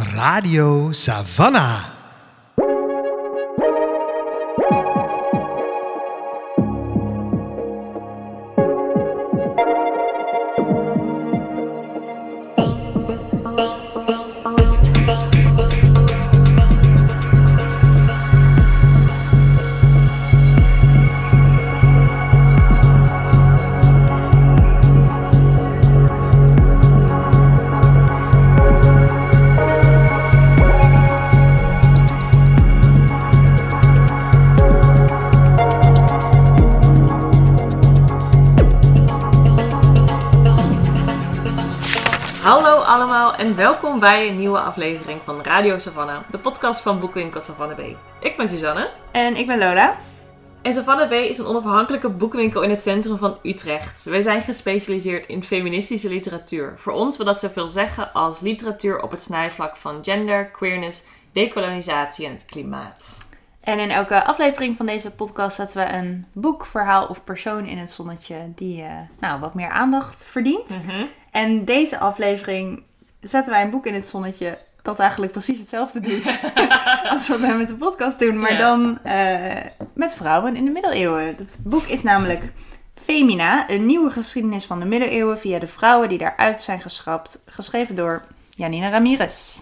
Radio Savannah. Welkom bij een nieuwe aflevering van Radio Savannah, de podcast van Boekwinkel Savannah B. Ik ben Suzanne En ik ben Lola. en Savannah B is een onafhankelijke boekwinkel in het centrum van Utrecht. Wij zijn gespecialiseerd in feministische literatuur. Voor ons wil dat zoveel zeggen als literatuur op het snijvlak van gender, queerness, dekolonisatie en het klimaat. En in elke aflevering van deze podcast zetten we een boek, verhaal of persoon in het zonnetje die eh, nou, wat meer aandacht verdient. En deze aflevering zetten wij een boek in het zonnetje dat eigenlijk precies hetzelfde doet als wat wij met de podcast doen. Maar Ja. dan eh, met vrouwen in de middeleeuwen. Het boek is namelijk Femina, een nieuwe geschiedenis van de middeleeuwen via de vrouwen die daaruit zijn geschrapt. Geschreven door Janina Ramirez.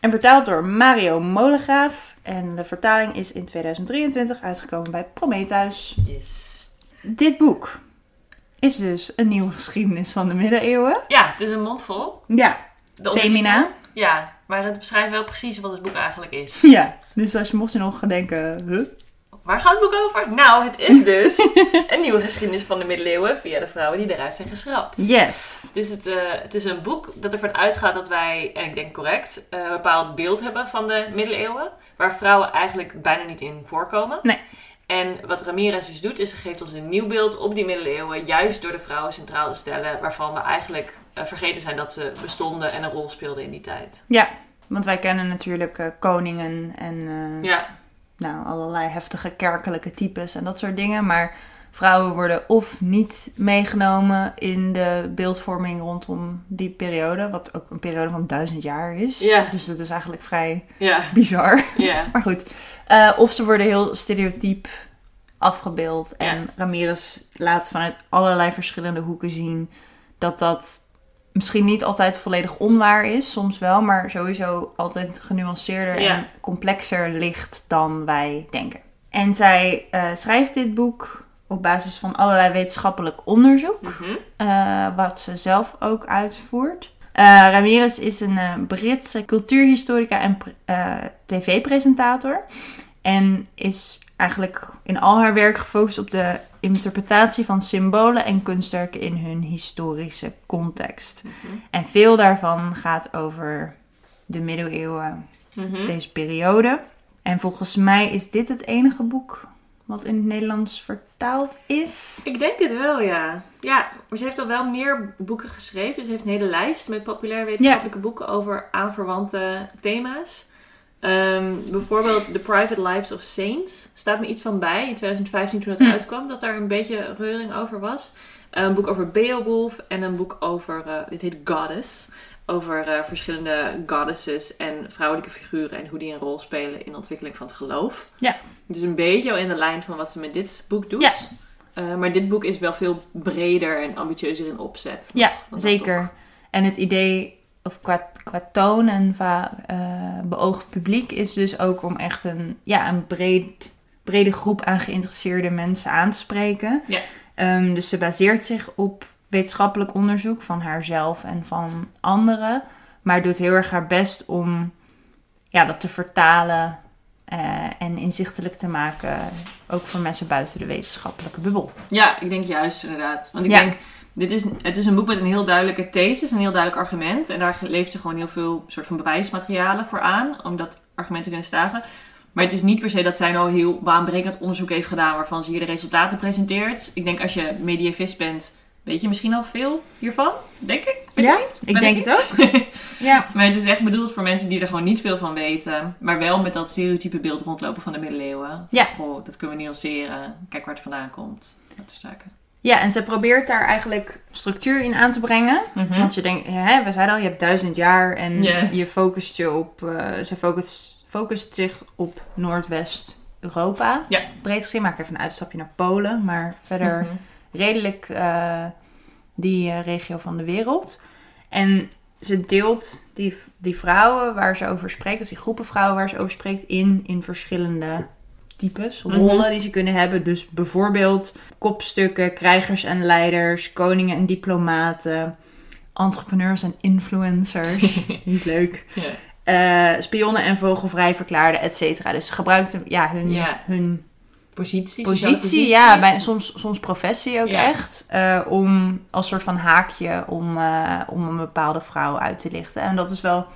En vertaald door Mario Molengraaf. En de vertaling is in 2023 uitgekomen bij Prometheus. Yes. Dit boek is dus een nieuwe geschiedenis van de middeleeuwen. Ja, het is een mondvol. Ja, De Femina. Ja, maar het beschrijft wel precies wat het boek eigenlijk is. Ja, dus als je mocht je nog gaan denken, huh? Waar gaat het boek over? Nou, het is dus een nieuwe geschiedenis van de middeleeuwen via de vrouwen die eruit zijn geschrapt. Yes. Dus het, eh, het is een boek dat ervan uitgaat dat wij, en ik denk correct, eh, een bepaald beeld hebben van de middeleeuwen. Waar vrouwen eigenlijk bijna niet in voorkomen. Nee. En wat Ramirez dus doet, is ze geeft ons een nieuw beeld op die middeleeuwen. Juist door de vrouwen centraal te stellen. Waarvan we eigenlijk vergeten zijn dat ze bestonden en een rol speelden in die tijd. Ja, want wij kennen natuurlijk eh, koningen en eh, Ja, nou, allerlei heftige kerkelijke types en dat soort dingen. Maar vrouwen worden of niet meegenomen in de beeldvorming rondom die periode. Wat ook een periode van duizend jaar is. Ja. Dus dat is eigenlijk vrij ja, bizar. ja. Maar goed, eh, of ze worden heel stereotyp afgebeeld. En. Ramirez laat vanuit allerlei verschillende hoeken zien dat dat misschien niet altijd volledig onwaar is, soms wel, maar sowieso altijd genuanceerder Ja. en complexer ligt dan wij denken. En zij eh, schrijft dit boek op basis van allerlei wetenschappelijk onderzoek. Mhm. Eh, wat ze zelf ook uitvoert. Eh, Ramirez is een Britse cultuurhistorica en pre- tv-presentator. En is eigenlijk in al haar werk gefocust op de interpretatie van symbolen en kunstwerken in hun historische context. Mhm. En veel daarvan gaat over de middeleeuwen, Mhm. deze periode. En volgens mij is dit het enige boek wat in het Nederlands vertaald is. Ik denk het wel, ja. Ja, maar ze heeft al wel meer boeken geschreven. Ze heeft een hele lijst met populair wetenschappelijke boeken over aanverwante thema's. Ehm, bijvoorbeeld The Private Lives of Saints. Staat me iets van bij in 2015 toen het Hm. uitkwam, dat daar een beetje reuring over was. Een boek over Beowulf en een boek over, eh, dit heet Goddess. Over eh, verschillende goddesses en vrouwelijke figuren en hoe die een rol spelen in de ontwikkeling van het geloof. Ja. Dus een beetje al in de lijn van wat ze met dit boek doet. Ja. Eh, maar dit boek is wel veel breder en ambitieuzer in opzet. Ja, zeker. boek. En het idee, of qua, qua toon en qua eh, beoogd publiek, is dus ook om echt een, ja, een breed, brede groep aan geïnteresseerde mensen aan te spreken. Ja. Ehm, dus ze baseert zich op wetenschappelijk onderzoek van haarzelf en van anderen. Maar doet heel erg haar best om ja, dat te vertalen eh, en inzichtelijk te maken. Ook voor mensen buiten de wetenschappelijke bubbel. Ja, ik denk juist inderdaad. Want ik Ja. denk, dit is, het is een boek met een heel duidelijke thesis, een heel duidelijk argument. En daar levert ze gewoon heel veel soort van bewijsmaterialen voor aan, om dat argument te kunnen staven. Maar het is niet per se dat zij nou heel baanbrekend onderzoek heeft gedaan waarvan ze hier de resultaten presenteert. Ik denk als je medievist bent, weet je misschien al veel hiervan, denk ik. Weet Ja, niet? ik Ben denk het Ja. maar het is echt bedoeld voor mensen die er gewoon niet veel van weten. Maar wel met dat stereotype beeld rondlopen van de middeleeuwen. Ja. Goh, dat kunnen we nuanceren. Kijk waar het vandaan komt. Dat soort zaken. Ja, en ze probeert daar eigenlijk structuur in aan te brengen. Mhm. Want je denkt, hè, we zeiden al, je hebt duizend jaar en je focust je op, eh, ze focust, focust zich op Noordwest-Europa. Ja. Breed gezien, maak even een uitstapje naar Polen, maar verder Mhm. redelijk eh, die eh, regio van de wereld. En ze deelt die, die vrouwen waar ze over spreekt, of die groepen vrouwen waar ze over spreekt, in, in verschillende types, Mhm. rollen die ze kunnen hebben. Dus bijvoorbeeld kopstukken, krijgers en leiders, koningen en diplomaten, entrepreneurs en influencers. Niet leuk. Eh, spionnen en vogelvrij verklaarden, et cetera. Dus ze gebruikten ja, hun, hun Positie, positie, ja, bij, soms, soms professie ook Ja. echt. eh, om als soort van haakje om, eh, om een bepaalde vrouw uit te lichten. En dat is wel,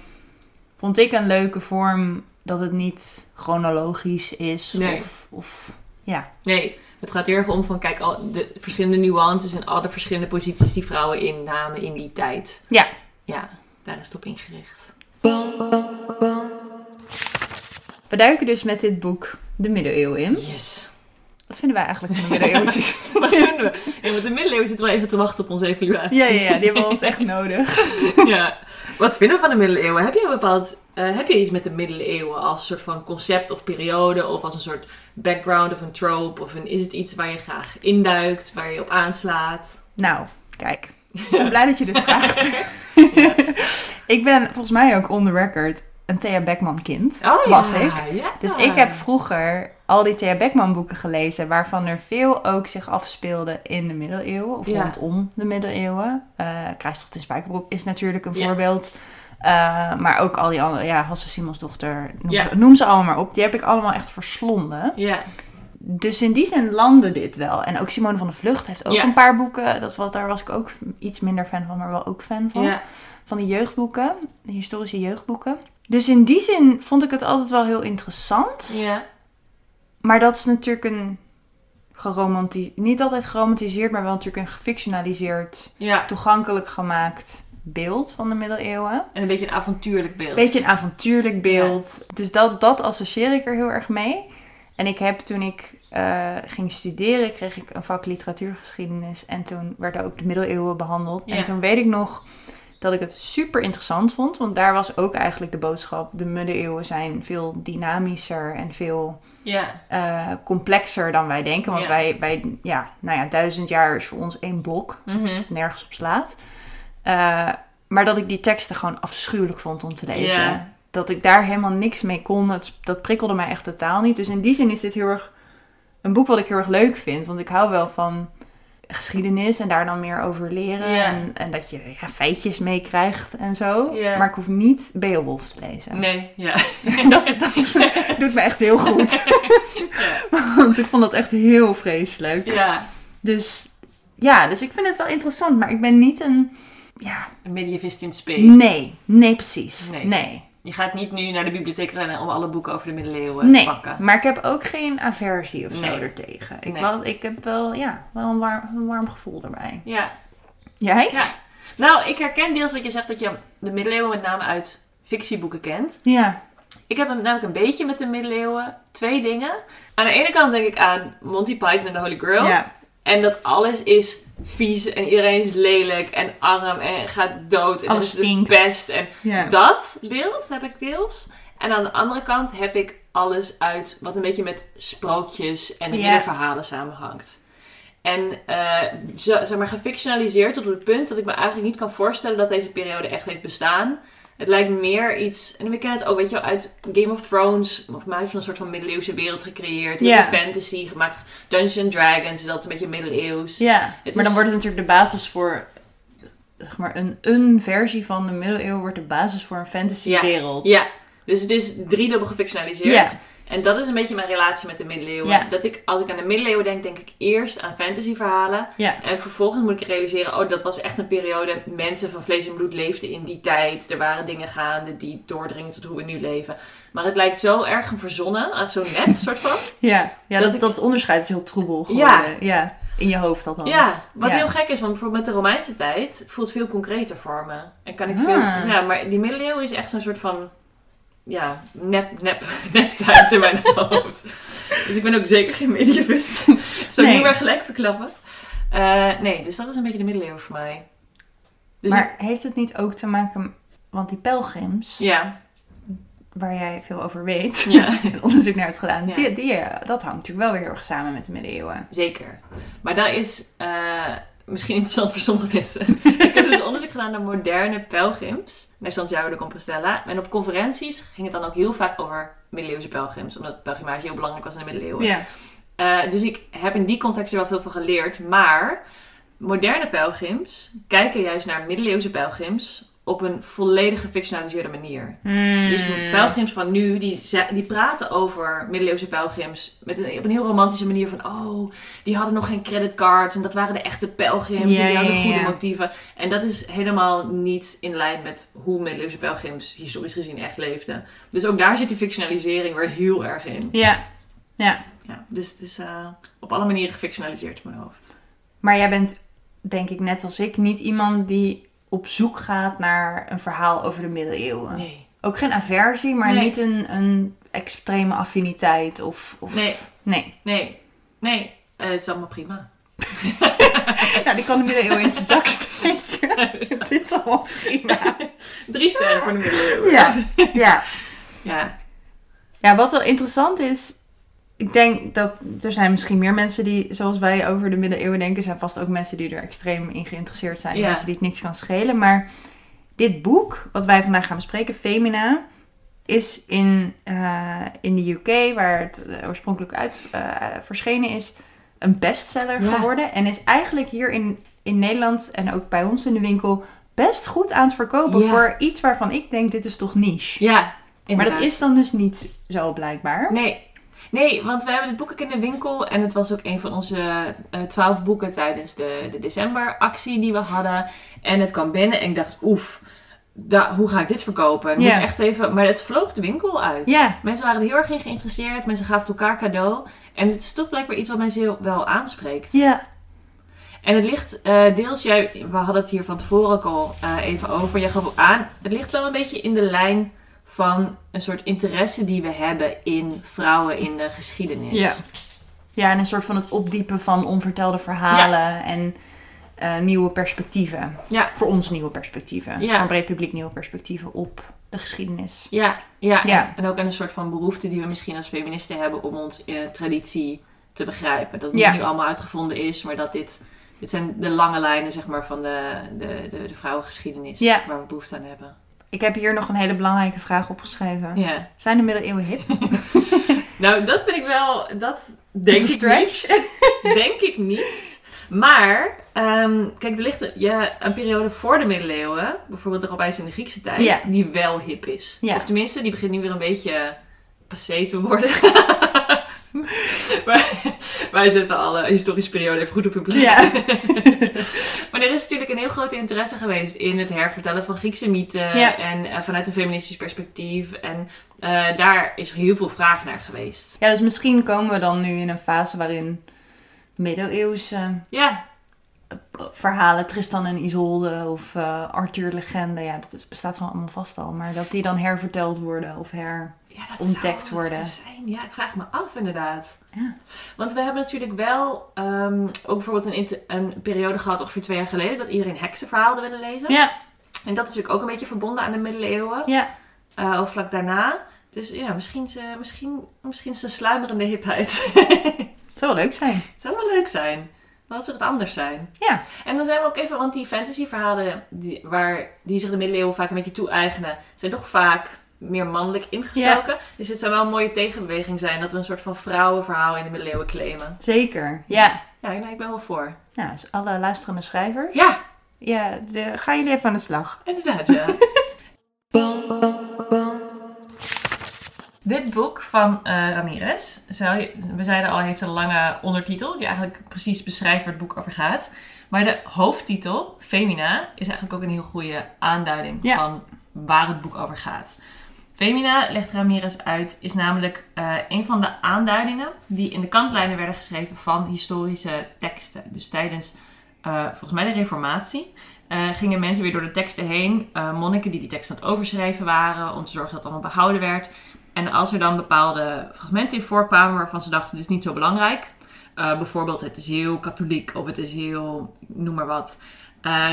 vond ik een leuke vorm dat het niet chronologisch is. Nee. Of, of ja. Nee, het gaat heel erg om van, kijk, al de verschillende nuances en alle verschillende posities die vrouwen innamen in die tijd. Ja. Ja, daar is het op ingericht. We duiken dus met dit boek de middeleeuwen in. Yes. Wat vinden wij eigenlijk van de middeleeuwen? Wat vinden we? Ja, want de middeleeuwen zitten wel even te wachten op onze evaluatie. ja, ja, ja, die hebben we ons echt nodig. ja. Wat vinden we van de middeleeuwen? Heb je een bepaald... eh, heb je iets met de middeleeuwen als een soort van concept of periode? Of als een soort background of een trope? Of een, is het iets waar je graag induikt, waar je op aanslaat? Nou, kijk. Ik ben blij dat je dit vraagt. ik ben volgens mij ook on the record een Thea Beckman kind. Oh was ja, ik. ja. Dus ik heb vroeger al die Thea Beckman boeken gelezen, waarvan er veel ook zich afspeelde in de middeleeuwen, of Ja. rondom de middeleeuwen. Eh Kruistocht in Spijkerbroek is natuurlijk een Ja. voorbeeld. Eh, maar ook al die andere, ja, Hasse Simons dochter, noem, Ja. noem ze allemaal maar op. Die heb ik allemaal echt verslonden. Ja, Dus in die zin landde dit wel. En ook Simone van de Vlucht heeft ook een paar boeken. Dat, was- daar was ik ook iets minder fan van, maar wel ook fan van. Van die jeugdboeken, de historische jeugdboeken. Dus in die zin vond ik het altijd wel heel interessant. ja. Maar dat is natuurlijk een geromantiseerd, niet altijd geromantiseerd, maar wel natuurlijk een gefictionaliseerd, ja. toegankelijk gemaakt beeld van de middeleeuwen. En een beetje een avontuurlijk beeld. Beetje een avontuurlijk beeld. Dus dat, dat associeer ik er heel erg mee. En ik heb toen ik eh, ging studeren, kreeg ik een vak literatuurgeschiedenis. En toen werden ook de middeleeuwen behandeld. Ja. En toen weet ik nog dat ik het super interessant vond. Want daar was ook eigenlijk de boodschap. De middeleeuwen zijn veel dynamischer en veel Ja, eh, complexer dan wij denken. Want Ja. wij, wij, ja, nou ja, duizend jaar is voor ons één blok mhm. nergens op slaat. Eh, maar dat ik die teksten gewoon afschuwelijk vond om te lezen. Dat ik daar helemaal niks mee kon. Dat, dat prikkelde mij echt totaal niet. Dus in die zin is dit heel erg een boek wat ik heel erg leuk vind. Want ik hou wel van geschiedenis en daar dan meer over leren. En, en dat je ja, feitjes meekrijgt en zo. Maar ik hoef niet Beowulf te lezen. nee, ja. Dat, dat doet me echt heel goed. Want ik vond dat echt heel vreselijk. Ja, Dus ja, dus ik vind het wel interessant. Maar ik ben niet een... Ja, een medievist in spe. nee. Nee, precies. Nee. Nee. Je gaat niet nu naar de bibliotheek rennen om alle boeken over de middeleeuwen Nee. te pakken. Maar ik heb ook geen aversie of zo Nee. ertegen. Ik, Nee. wel, ik heb wel, ja, wel een warm, een warm gevoel erbij. Ja. Jij? ja. Nou, ik herken deels wat je zegt dat je de middeleeuwen met name uit fictieboeken kent. Ja. Ik heb hem namelijk een beetje met de middeleeuwen. Twee dingen. Aan de ene kant denk ik aan Monty Python en de Holy Grail. Ja. En dat alles is vies en iedereen is lelijk en arm en gaat dood en Alles is de pest. En dat beeld heb ik deels. En aan de andere kant heb ik alles uit wat een beetje met sprookjes en Ja. ridderverhalen samenhangt. En eh, zeg maar gefictionaliseerd tot het punt dat ik me eigenlijk niet kan voorstellen dat deze periode echt heeft bestaan. Het lijkt meer iets, en we kennen het ook, weet je wel, uit Game of Thrones, of mij van een soort van middeleeuwse wereld gecreëerd. Veel fantasy gemaakt. Dungeons and Dragons is altijd een beetje middeleeuws. Ja. Maar dan wordt het natuurlijk de basis voor... Zeg maar, een, een versie van de middeleeuwen wordt de basis voor een fantasywereld. Ja, dus het is driedubbel gefictionaliseerd. En dat is een beetje mijn relatie met de middeleeuwen. Ja. Dat ik, als ik aan de middeleeuwen denk, denk ik eerst aan fantasyverhalen. Ja. En vervolgens moet ik realiseren, oh, dat was echt een periode. Mensen van vlees en bloed leefden in die tijd. Er waren dingen gaande die doordringen tot hoe we nu leven. Maar het lijkt zo erg een verzonnen, zo'n nep soort van. Ja, ja Dat dat, ik- dat onderscheid is heel troebel geworden. Ja. Ja. In je hoofd althans. Ja, wat heel gek is, want bijvoorbeeld met de Romeinse tijd voelt veel concreter voor me. En kan ik Ah. veel... Ja, maar die middeleeuwen is echt zo'n soort van... Ja, nep, nep, nep tijd in mijn hoofd. Dus ik ben ook zeker geen medievist. Zou ik niet meer gelijk verklappen. Eh, nee, dus dat is een beetje de middeleeuwen voor mij. Dus maar heeft het niet ook te maken... Want die pelgrims, ja, waar jij veel over weet... ja. onderzoek naar hebt gedaan... Ja. Die, die, eh, dat hangt natuurlijk wel weer heel erg samen met de middeleeuwen. Zeker. Maar dat is eh, misschien interessant voor sommige mensen. ik heb dus onderzoek gedaan naar moderne pelgrims naar Santiago de Compostela. En op conferenties ging het dan ook heel vaak over middeleeuwse pelgrims. Omdat pelgrimage heel belangrijk was in de middeleeuwen. Ja. Eh, dus ik heb in die context er wel veel van geleerd. Maar moderne pelgrims kijken juist naar middeleeuwse pelgrims op een volledig gefictionaliseerde manier. Dus Hmm. pelgrims van nu, die, die praten over middeleeuwse pelgrims met een, op een heel romantische manier van, oh, die hadden nog geen creditcards en dat waren de echte pelgrims en die hadden goede motieven. En dat is helemaal niet in lijn met hoe middeleeuwse pelgrims historisch gezien echt leefden. Dus ook daar zit die fictionalisering weer heel erg in. Ja. Ja. Ja, dus het is eh, op alle manieren gefictionaliseerd in mijn hoofd. Maar jij bent, denk ik net als ik, niet iemand die op zoek gaat naar een verhaal over de middeleeuwen. Nee. Ook geen aversie, maar Nee. niet een, een extreme affiniteit of... of... Nee, Nee. nee, nee. Eh, het is allemaal prima. Nou, die kan de middeleeuwen in zijn zak steken. Het is allemaal prima. Drie sterren voor de middeleeuwen. Ja. Ja. Ja. Ja, wat wel interessant is... Ik denk dat er zijn misschien meer mensen die, zoals wij, over de middeleeuwen denken. Zijn vast ook mensen die er extreem in geïnteresseerd zijn. Ja. Mensen die het niks kan schelen. Maar dit boek, wat wij vandaag gaan bespreken, Femina, is in, eh, in de UK, waar het eh, oorspronkelijk uit eh, verschenen is, een bestseller Ja. geworden. En is eigenlijk hier in, in Nederland en ook bij ons in de winkel best goed aan het verkopen. Ja. Voor iets waarvan ik denk, dit is toch niche. Ja, Maar dat is dan dus niet zo blijkbaar. Nee. Nee, want we hebben dit boek ook in de winkel. En het was ook een van onze eh, twaalf boeken tijdens de, de decemberactie die we hadden. En het kwam binnen en ik dacht, oef, da, hoe ga ik dit verkopen? Dan Ja. moet ik echt even... Maar het vloog de winkel uit. Mensen waren er heel erg in geïnteresseerd. Mensen gaven het elkaar cadeau. En het is toch blijkbaar iets wat mensen heel wel aanspreekt. ja, En het ligt eh, deels, jij, we hadden het hier van tevoren ook al eh, even over. Jij gaf ook aan, het ligt wel een beetje in de lijn van een soort interesse die we hebben in vrouwen in de geschiedenis. Ja. ja, en een soort van het opdiepen van onvertelde verhalen en eh, nieuwe perspectieven. Ja. Voor ons nieuwe perspectieven. Ja. Voor een breed publiek nieuwe perspectieven op de geschiedenis. Ja, ja, Ja. En, ook een soort van behoefte die we misschien als feministen hebben om ons in traditie te begrijpen. Dat het Ja. niet nu allemaal uitgevonden is, maar dat dit, dit zijn de lange lijnen zeg maar, van de, de, de, de vrouwengeschiedenis waar we behoefte aan hebben. Ik heb hier nog een hele belangrijke vraag opgeschreven. Ja. Zijn de middeleeuwen hip? Nou, dat vind ik wel, dat denk ik niet. denk ik niet. Maar, ehm, kijk, er ligt een, ja, een periode voor de middeleeuwen, bijvoorbeeld de Romeinse en de Griekse tijd, Ja. die wel hip is. Ja. Of tenminste, die begint nu weer een beetje passé te worden. wij, wij zetten alle historische periode even goed op hun plek. Ja. maar er is natuurlijk een heel grote interesse geweest in het hervertellen van Griekse mythen Ja. en eh, vanuit een feministisch perspectief. En eh, daar is heel veel vraag naar geweest. ja, dus misschien komen we dan nu in een fase waarin middeleeuwse Ja, verhalen, Tristan en Isolde of eh Arthur-legende, ja, dat is, bestaat gewoon allemaal vast al. Maar dat die dan herverteld worden of her... ja dat Ontdekt zou, worden. zijn. Ja, ik vraag me af inderdaad. Ja. Want we hebben natuurlijk wel ehm, ook bijvoorbeeld een, een periode gehad, ongeveer twee jaar geleden, dat iedereen heksenverhalen wilde lezen. Ja, En dat is natuurlijk ook een beetje verbonden aan de middeleeuwen. ja. eh, of vlak daarna. Dus ja, misschien, is, eh, misschien, misschien is het een sluimerende hipheid. Het zou wel leuk zijn. Het zou wel leuk zijn. Wat zou het anders zijn? Ja. En dan zijn we ook even, want die fantasyverhalen die, waar, die zich de middeleeuwen vaak een beetje toe-eigenen, zijn toch vaak meer mannelijk ingestoken. Dus het zou wel een mooie tegenbeweging zijn dat we een soort van vrouwenverhaal in de middeleeuwen claimen. Zeker. Ja. Ja, nou, ik ben wel voor. Nou, dus alle luisterende schrijvers. Ja, Ja, de, gaan jullie even aan de slag. inderdaad, ja. Dit boek van eh, Ramirez, we zeiden al, heeft een lange ondertitel die eigenlijk precies beschrijft waar het boek over gaat. Maar de hoofdtitel, Femina, is eigenlijk ook een heel goede aanduiding Ja. van waar het boek over gaat. Femina, legt Ramirez uit, is namelijk eh, een van de aanduidingen die in de kantlijnen werden geschreven van historische teksten. Dus tijdens, eh, volgens mij de Reformatie, eh, gingen mensen weer door de teksten heen. monniken die die teksten aan het overschrijven waren, om te zorgen dat het allemaal behouden werd. En als er dan bepaalde fragmenten in voorkwamen waarvan ze dachten, dit is niet zo belangrijk, bijvoorbeeld het is heel katholiek of het is heel, noem maar wat.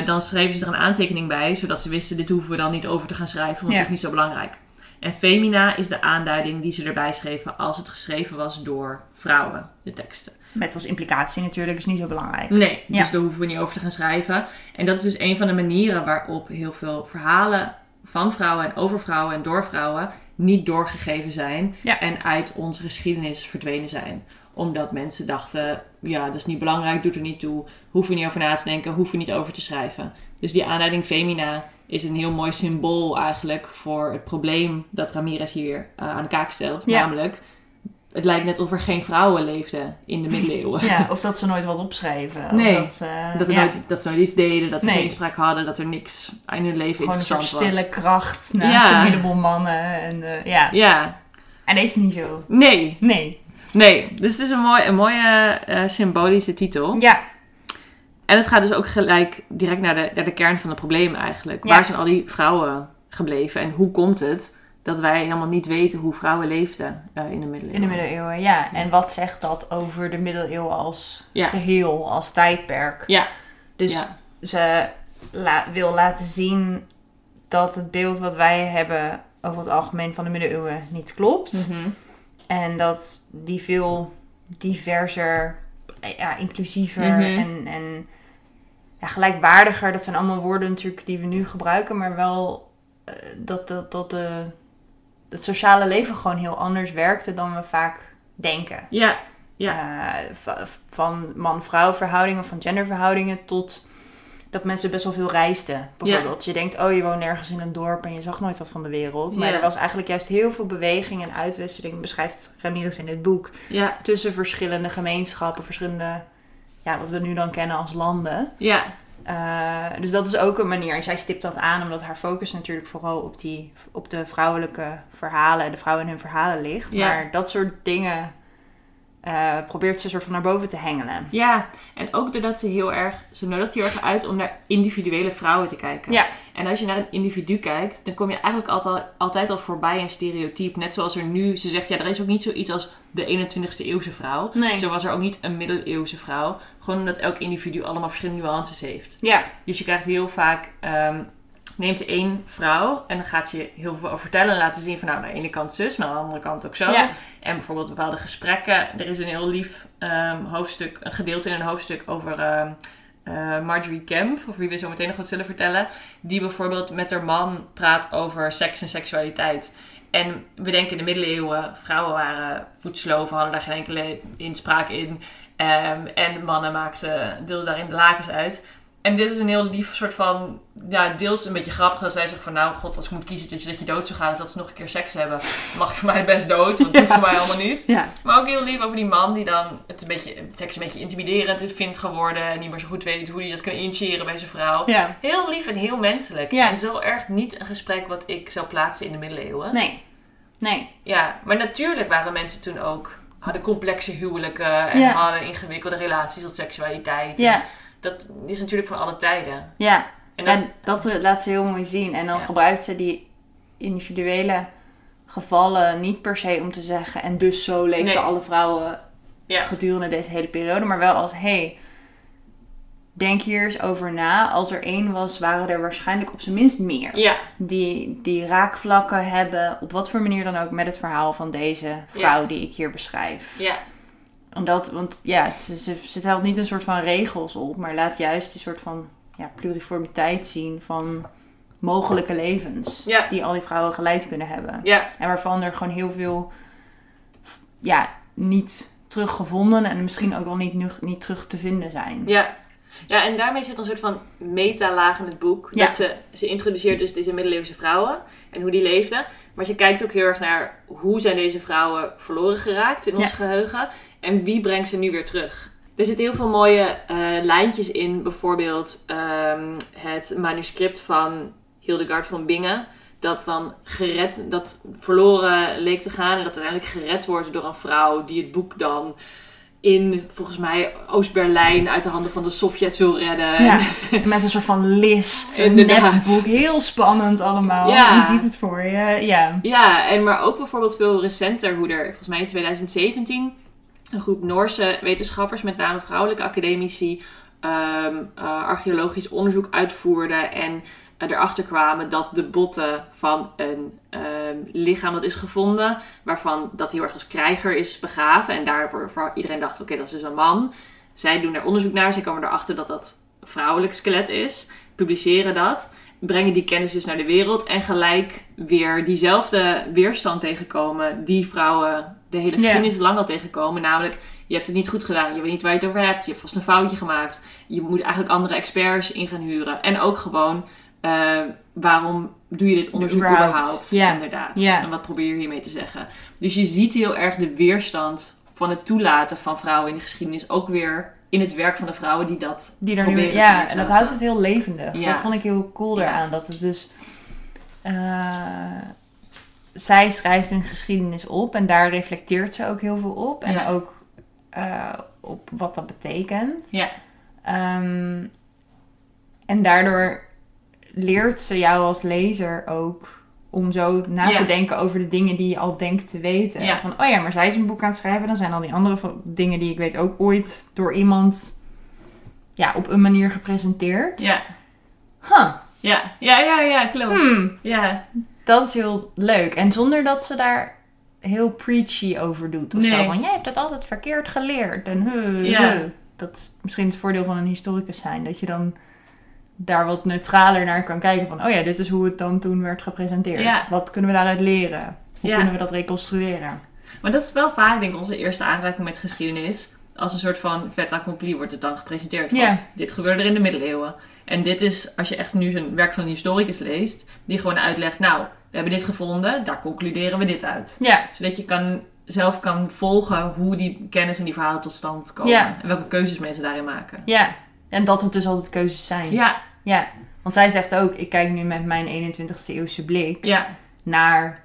dan schreven ze er een aantekening bij, zodat ze wisten, dit hoeven we dan niet over te gaan schrijven, want Ja. het is niet zo belangrijk. En femina is de aanduiding die ze erbij schreven als het geschreven was door vrouwen, de teksten. Met als implicatie natuurlijk, is niet zo belangrijk. Nee, Ja. dus daar hoeven we niet over te gaan schrijven. En dat is dus een van de manieren waarop heel veel verhalen van vrouwen en over vrouwen en door vrouwen niet doorgegeven zijn Ja. en uit onze geschiedenis verdwenen zijn. Omdat mensen dachten, ja, dat is niet belangrijk, doet er niet toe, hoeven we niet over na te denken, hoeven we niet over te schrijven. Dus die aanleiding femina is een heel mooi symbool eigenlijk voor het probleem dat Ramirez hier eh, aan de kaak stelt. Ja. Namelijk, het lijkt net of er geen vrouwen leefden in de middeleeuwen. Ja, of dat ze nooit wat opschreven. Nee, Of dat ze, Dat, er ja, nooit, dat ze nooit iets deden, dat ze Nee. geen inspraak hadden, dat er niks in hun leven gewoon een soort interessant stille was. kracht naast Ja. een heleboel mannen. En, eh, ja. Ja, en dat is niet zo. nee, Nee. nee. Dus het is een, mooi, een mooie eh, symbolische titel. Ja, En het gaat dus ook gelijk direct naar de, naar de kern van het probleem eigenlijk. Ja. Waar zijn al die vrouwen gebleven en hoe komt het dat wij helemaal niet weten hoe vrouwen leefden eh, in de middeleeuwen? in de middeleeuwen, ja. En wat zegt dat over de middeleeuwen als Ja. geheel, als tijdperk? Ja. Dus Ja. ze la- wil laten zien dat het beeld wat wij hebben over het algemeen van de middeleeuwen niet klopt. Mhm. En dat die veel diverser, ja, inclusiever Mhm. en, en ja, gelijkwaardiger. Dat zijn allemaal woorden natuurlijk die we nu gebruiken, maar wel eh, dat, dat, dat de, het sociale leven gewoon heel anders werkte dan we vaak denken. Ja, ja. Eh, va- van man-vrouw verhoudingen, van genderverhoudingen tot dat mensen best wel veel reisden. Bijvoorbeeld, je denkt, oh je woont ergens in een dorp en je zag nooit wat van de wereld. Maar Ja. er was eigenlijk juist heel veel beweging en uitwisseling, beschrijft Ramirez in het boek, ja, tussen verschillende gemeenschappen, verschillende, ja, wat we nu dan kennen als landen. ja. Eh, dus dat is ook een manier. En zij stipt dat aan omdat haar focus natuurlijk vooral op, die, op de vrouwelijke verhalen en de vrouwen in hun verhalen ligt. Ja. Maar dat soort dingen eh, probeert ze soort van naar boven te hengelen. Ja, en ook doordat ze heel erg, ze nodigt heel erg uit om naar individuele vrouwen te kijken. Ja. En als je naar een individu kijkt, dan kom je eigenlijk altijd, altijd al voorbij een stereotype. Net zoals er nu, ze zegt, ja, er is ook niet zoiets als de 21ste eeuwse vrouw. Nee. Zo was er ook niet een middeleeuwse vrouw. Gewoon omdat elk individu allemaal verschillende nuances heeft. Ja, Dus je krijgt heel vaak, ehm, neemt één vrouw en dan gaat ze je heel veel over vertellen en laten zien van nou, aan de ene kant zus, maar aan de andere kant ook zo. Ja. En bijvoorbeeld bepaalde gesprekken. Er is een heel lief ehm, hoofdstuk, een gedeelte in een hoofdstuk over ehm, eh, Marjorie Kemp, over wie we zo meteen nog wat zullen vertellen. Die bijvoorbeeld met haar man praat over seks en seksualiteit. En we denken in de middeleeuwen, vrouwen waren voetsloven, hadden daar geen enkele inspraak in. Ehm, en mannen maakten, deelden daarin de lakens uit. En dit is een heel lief soort van, ja, deels een beetje grappig dat zij zegt van, nou, god, als ik moet kiezen dat je, dat je dood zou gaan of dat ze nog een keer seks hebben, mag je voor mij best dood, want dat hoeft voor mij allemaal niet. ja. Maar ook heel lief over die man die dan het een beetje, seks een beetje intimiderend vindt geworden en niet meer zo goed weet hoe hij dat kan initiëren bij zijn vrouw. ja. Heel lief en heel menselijk. Ja. En zo erg niet een gesprek wat ik zou plaatsen in de middeleeuwen. Nee. Nee. Ja, maar natuurlijk waren mensen toen ook, hadden complexe huwelijken en Ja. hadden ingewikkelde relaties tot seksualiteit. Ja. Dat is natuurlijk van alle tijden. Ja. En dat, En dat eh, laat ze heel mooi zien. En dan Ja. gebruikt ze die individuele gevallen niet per se om te zeggen... en dus zo leefden Nee. alle vrouwen ja. gedurende deze hele periode. Maar wel als, hey, denk hier eens over na. Als er één was, waren er waarschijnlijk op zijn minst meer. Ja, Die, die raakvlakken hebben, op wat voor manier dan ook, met het verhaal van deze vrouw die ik hier beschrijf. ja, Omdat, want ja, ze, ze, ze telt niet een soort van regels op, maar laat juist een soort van ja, pluriformiteit zien van mogelijke levens. Ja. Die al die vrouwen geleid kunnen hebben. ja, En waarvan er gewoon heel veel ja, niet teruggevonden en misschien ook wel niet, nu- niet terug te vinden zijn. ja. Ja, en daarmee zit een soort van metalaag in het boek. Ja. Dat ze, ze introduceert dus deze middeleeuwse vrouwen en hoe die leefden. Maar ze kijkt ook heel erg naar hoe zijn deze vrouwen verloren geraakt in ons Ja. geheugen. En wie brengt ze nu weer terug. Er zitten heel veel mooie eh, lijntjes in. Bijvoorbeeld ehm, het manuscript van Hildegard van Bingen. Dat dan gered, dat verloren leek te gaan. En dat uiteindelijk gered wordt door een vrouw die het boek dan in, volgens mij, Oost-Berlijn uit de handen van de Sovjets wil redden. Ja, met een soort van list, een nepboek. Heel spannend allemaal. Ja. Je ziet het voor je. Ja. Ja, en maar ook bijvoorbeeld veel recenter, hoe er volgens mij in 2017 een groep Noorse wetenschappers, met name vrouwelijke academici, ehm, eh, archeologisch onderzoek uitvoerden en eh, erachter kwamen dat de botten van een ehm, lichaam dat is gevonden, waarvan dat heel erg als krijger is begraven en daarvoor voor iedereen dacht, oké, dat is dus een man. Zij doen er onderzoek naar, zij komen erachter dat dat vrouwelijk skelet is, publiceren dat, brengen die kennis dus naar de wereld en gelijk weer diezelfde weerstand tegenkomen die vrouwen de hele geschiedenis lang al tegenkomen, namelijk je hebt het niet goed gedaan, je weet niet waar je het over hebt, je hebt vast een foutje gemaakt, je moet eigenlijk andere experts in gaan huren en ook gewoon eh, waarom doe je dit onderzoek Überhaupt. Ja. Inderdaad. En wat probeer je hiermee te zeggen? Dus je ziet heel erg de weerstand van het toelaten van vrouwen in de geschiedenis ook weer in het werk van de vrouwen die dat Die er nu, ja, en dat houdt het heel levendig. Ja. Dat vond ik heel cool Ja. eraan. Dat het dus. eh, zij schrijft een geschiedenis op en daar reflecteert ze ook heel veel op. En Ja. ook eh, op wat dat betekent. Ja. Ehm, en daardoor leert ze jou als lezer ook om zo na Ja. te denken over de dingen die je al denkt te weten. Ja. Van, oh ja, maar zij is een boek aan het schrijven. Dan zijn al die andere dingen die ik weet ook ooit door iemand ja, op een manier gepresenteerd. Ja. Huh, Ja. ja, ja, ja, klopt. hmm, Ja. Dat is heel leuk. En zonder dat ze daar heel preachy over doet. Of Nee. zo van, jij hebt het altijd verkeerd geleerd. En Ja. Dat is misschien het voordeel van een historicus zijn. Dat je dan daar wat neutraler naar kan kijken. Van, oh ja, dit is hoe het dan toen werd gepresenteerd. Ja. Wat kunnen we daaruit leren? Hoe Ja. kunnen we dat reconstrueren? Maar dat is wel vaak, denk ik, onze eerste aanraking met geschiedenis. Als een soort van fait accompli wordt het dan gepresenteerd. Van, Ja. Dit gebeurde er in de middeleeuwen. En dit is, als je echt nu zo'n werk van een historicus leest, die gewoon uitlegt, nou, we hebben dit gevonden, daar concluderen we dit uit. Ja, Zodat je kan, zelf kan volgen hoe die kennis en die verhalen tot stand komen. Ja. En welke keuzes mensen daarin maken. ja. En dat het dus altijd keuzes zijn. Ja, Ja. Want zij zegt ook, ik kijk nu met mijn 21ste eeuwse blik ja, naar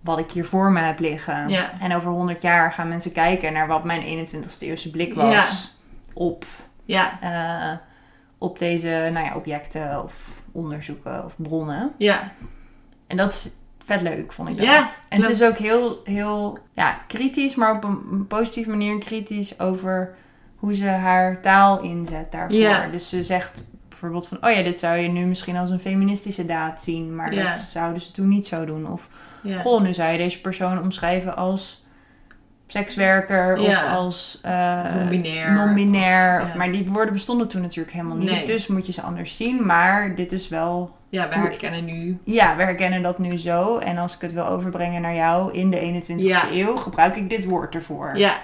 wat ik hier voor me heb liggen. Ja. En over 100 jaar gaan mensen kijken naar wat mijn 21ste eeuwse blik was op, ja, eh, op deze nou ja, objecten of onderzoeken of bronnen. ja. En dat is vet leuk, vond ik dat. Ja, en ze is ook heel, heel ja, kritisch, maar op een, positieve manier kritisch over hoe ze haar taal inzet daarvoor. Ja. Dus ze zegt bijvoorbeeld van, oh ja, dit zou je nu misschien als een feministische daad zien, maar Ja. dat zouden ze toen niet zo doen. Of, goh, nu zou je deze persoon omschrijven als sekswerker of als eh, Non-binair. Of- ja. Maar die woorden bestonden toen natuurlijk helemaal niet. Nee. Dus moet je ze anders zien. Maar dit is wel Ja, we herkennen nu. ja, we herkennen dat nu zo. En als ik het wil overbrengen naar jou in de 21ste Ja. eeuw, gebruik ik dit woord ervoor. Ja,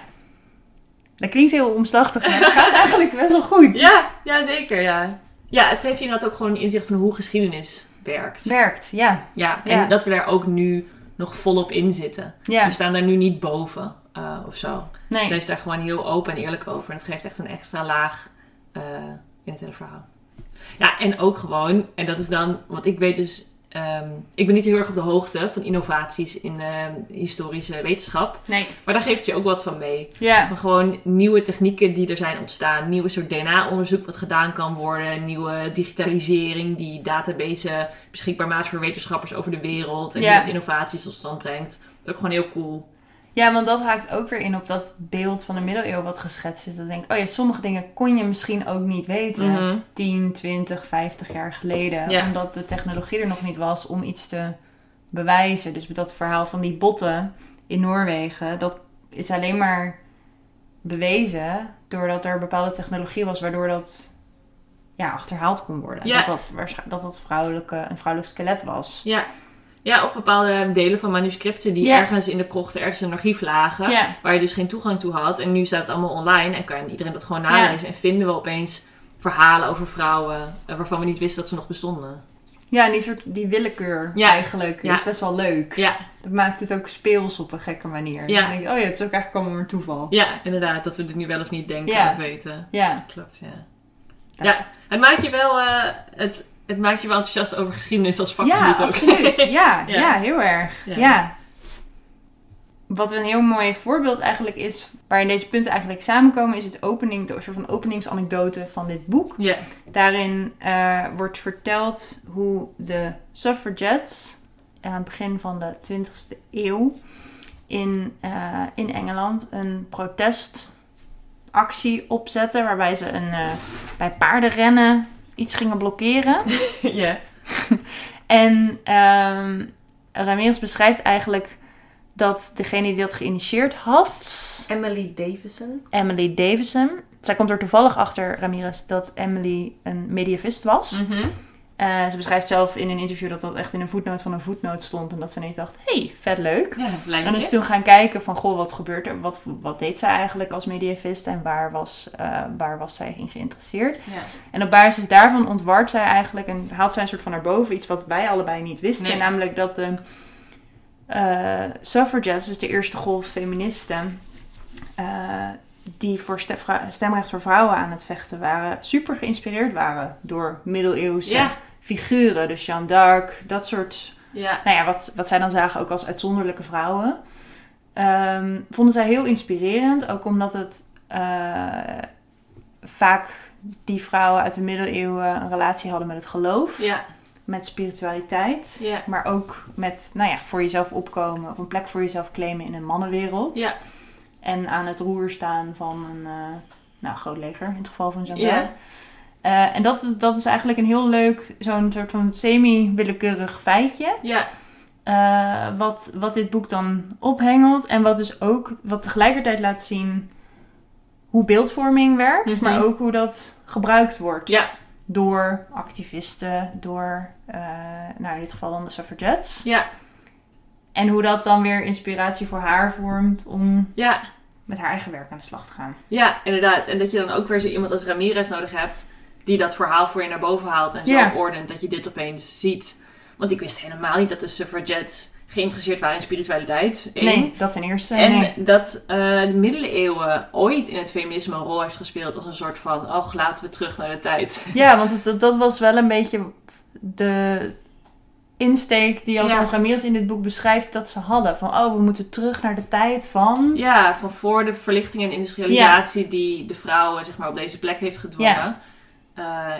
Dat klinkt heel omslachtig, maar het gaat eigenlijk best wel goed. ja, ja zeker, ja. Ja, het geeft je inderdaad ook gewoon een inzicht van hoe geschiedenis werkt. Werkt, ja. Ja, en dat we daar ook nu nog volop in zitten. We staan daar nu niet boven eh, of zo. nee. Zij is daar gewoon heel open en eerlijk over. En het geeft echt een extra laag eh, in het hele verhaal. Ja, en ook gewoon, en dat is dan, want ik weet dus, ehm, ik ben niet heel erg op de hoogte van innovaties in ehm, historische wetenschap. Nee. Maar daar geeft je ook wat van mee. Ja, Van gewoon nieuwe technieken die er zijn ontstaan. Nieuwe soort DNA-onderzoek wat gedaan kan worden. Nieuwe digitalisering die databases beschikbaar maakt voor wetenschappers over de wereld. En Ja. die dat innovaties tot stand brengt. Dat is ook gewoon heel cool. Ja, want dat haakt ook weer in op dat beeld van de middeleeuwen wat geschetst is. Dat ik denk, oh ja, sommige dingen kon je misschien ook niet weten. Mhm. 10, 20, 50 jaar geleden. Ja. Omdat de technologie er nog niet was om iets te bewijzen. Dus dat verhaal van die botten in Noorwegen, dat is alleen maar bewezen doordat er bepaalde technologie was waardoor dat ja, achterhaald kon worden. Ja. Dat dat, dat, dat vrouwelijke, een vrouwelijk skelet was. Ja. Ja, of bepaalde delen van manuscripten die Ja. ergens in de krochten, ergens in een archief lagen. Ja, Waar je dus geen toegang toe had. En nu staat het allemaal online en kan iedereen dat gewoon nalezen. En vinden we opeens verhalen over vrouwen eh, waarvan we niet wisten dat ze nog bestonden. ja en die soort die willekeur Ja. eigenlijk Ja. is best wel leuk. Ja, Dat maakt het ook speels op een gekke manier. Ja. Dan denk ik, oh ja, het is ook eigenlijk allemaal maar toeval. ja, inderdaad. Dat we dit nu wel of niet denken of weten. Ja, Klopt, ja. Dat- Ja, het maakt je wel, eh, het, het maakt je wel enthousiast over geschiedenis als vakgebied Ja, ook. absoluut. Ja, Ja. ja. heel erg. Ja. Ja. Wat een heel mooi voorbeeld eigenlijk is, waarin deze punten eigenlijk samenkomen, is het opening, de soort van openingsanekdote van dit boek. ja, Daarin eh, wordt verteld hoe de suffragettes aan het begin van de 20e eeuw in, eh, in Engeland een protestactie opzetten. Waarbij ze een, eh, bij paardenrennen iets gingen blokkeren. ja. En ehm Ramirez beschrijft eigenlijk dat degene die dat geïnitieerd had, Emily Davison. Emily Davison. Zij komt er toevallig achter, Ramirez, dat Emily een medievist was. Mhm. Eh, ze beschrijft zelf in een interview dat dat echt in een voetnoot van een voetnoot stond. En dat ze ineens dacht, hey, vet leuk. Ja, En dus toen gaan kijken van, goh, wat gebeurt er? Wat, wat deed zij eigenlijk als medievist? En waar was, eh, waar was zij in geïnteresseerd? Ja. En op basis daarvan ontwart zij eigenlijk en haalt zij een soort van naar boven iets wat wij allebei niet wisten. Nee. Namelijk dat de eh suffragettes, dus de eerste golf feministen, die voor stemrecht voor vrouwen aan het vechten waren, super geïnspireerd waren door middeleeuwse Ja. Figuren. Dus Jeanne d'Arc, dat soort Ja. nou ja, wat, wat zij dan zagen ook als uitzonderlijke vrouwen. ehm, vonden zij heel inspirerend. Ook omdat het eh, vaak die vrouwen uit de middeleeuwen een relatie hadden met het geloof. Ja. Met spiritualiteit. Ja. Maar ook met, nou ja, voor jezelf opkomen. Of een plek voor jezelf claimen in een mannenwereld. Ja. En aan het roer staan van een eh, nou, groot leger. In het geval van Jeanne Eh, en dat is, dat is eigenlijk een heel leuk, zo'n soort van semi-willekeurig feitje. Ja. Eh, wat, wat dit boek dan ophengelt. En wat dus ook, wat tegelijkertijd laat zien hoe beeldvorming werkt. Mhm. Maar ook hoe dat gebruikt wordt. Ja. Door activisten, door, eh, nou in dit geval dan de suffragettes. Ja. En hoe dat dan weer inspiratie voor haar vormt om Ja. met haar eigen werk aan de slag te gaan. Ja, inderdaad. En dat je dan ook weer zo iemand als Ramirez nodig hebt. Die dat verhaal voor je naar boven haalt en zo Ja. ordent dat je dit opeens ziet. Want ik wist helemaal niet dat de suffragettes geïnteresseerd waren in spiritualiteit. Eén. Nee, dat ten eerste. En nee. dat eh, de middeleeuwen ooit in het feminisme een rol heeft gespeeld als een soort van, oh laten we terug naar de tijd. Ja, want het, dat was wel een beetje de insteek die althans Ramirez in dit boek beschrijft dat ze hadden. Van, oh, we moeten terug naar de tijd van... Ja, van voor de verlichting en industrialisatie die de vrouwen zeg maar, op deze plek heeft gedwongen. Ja,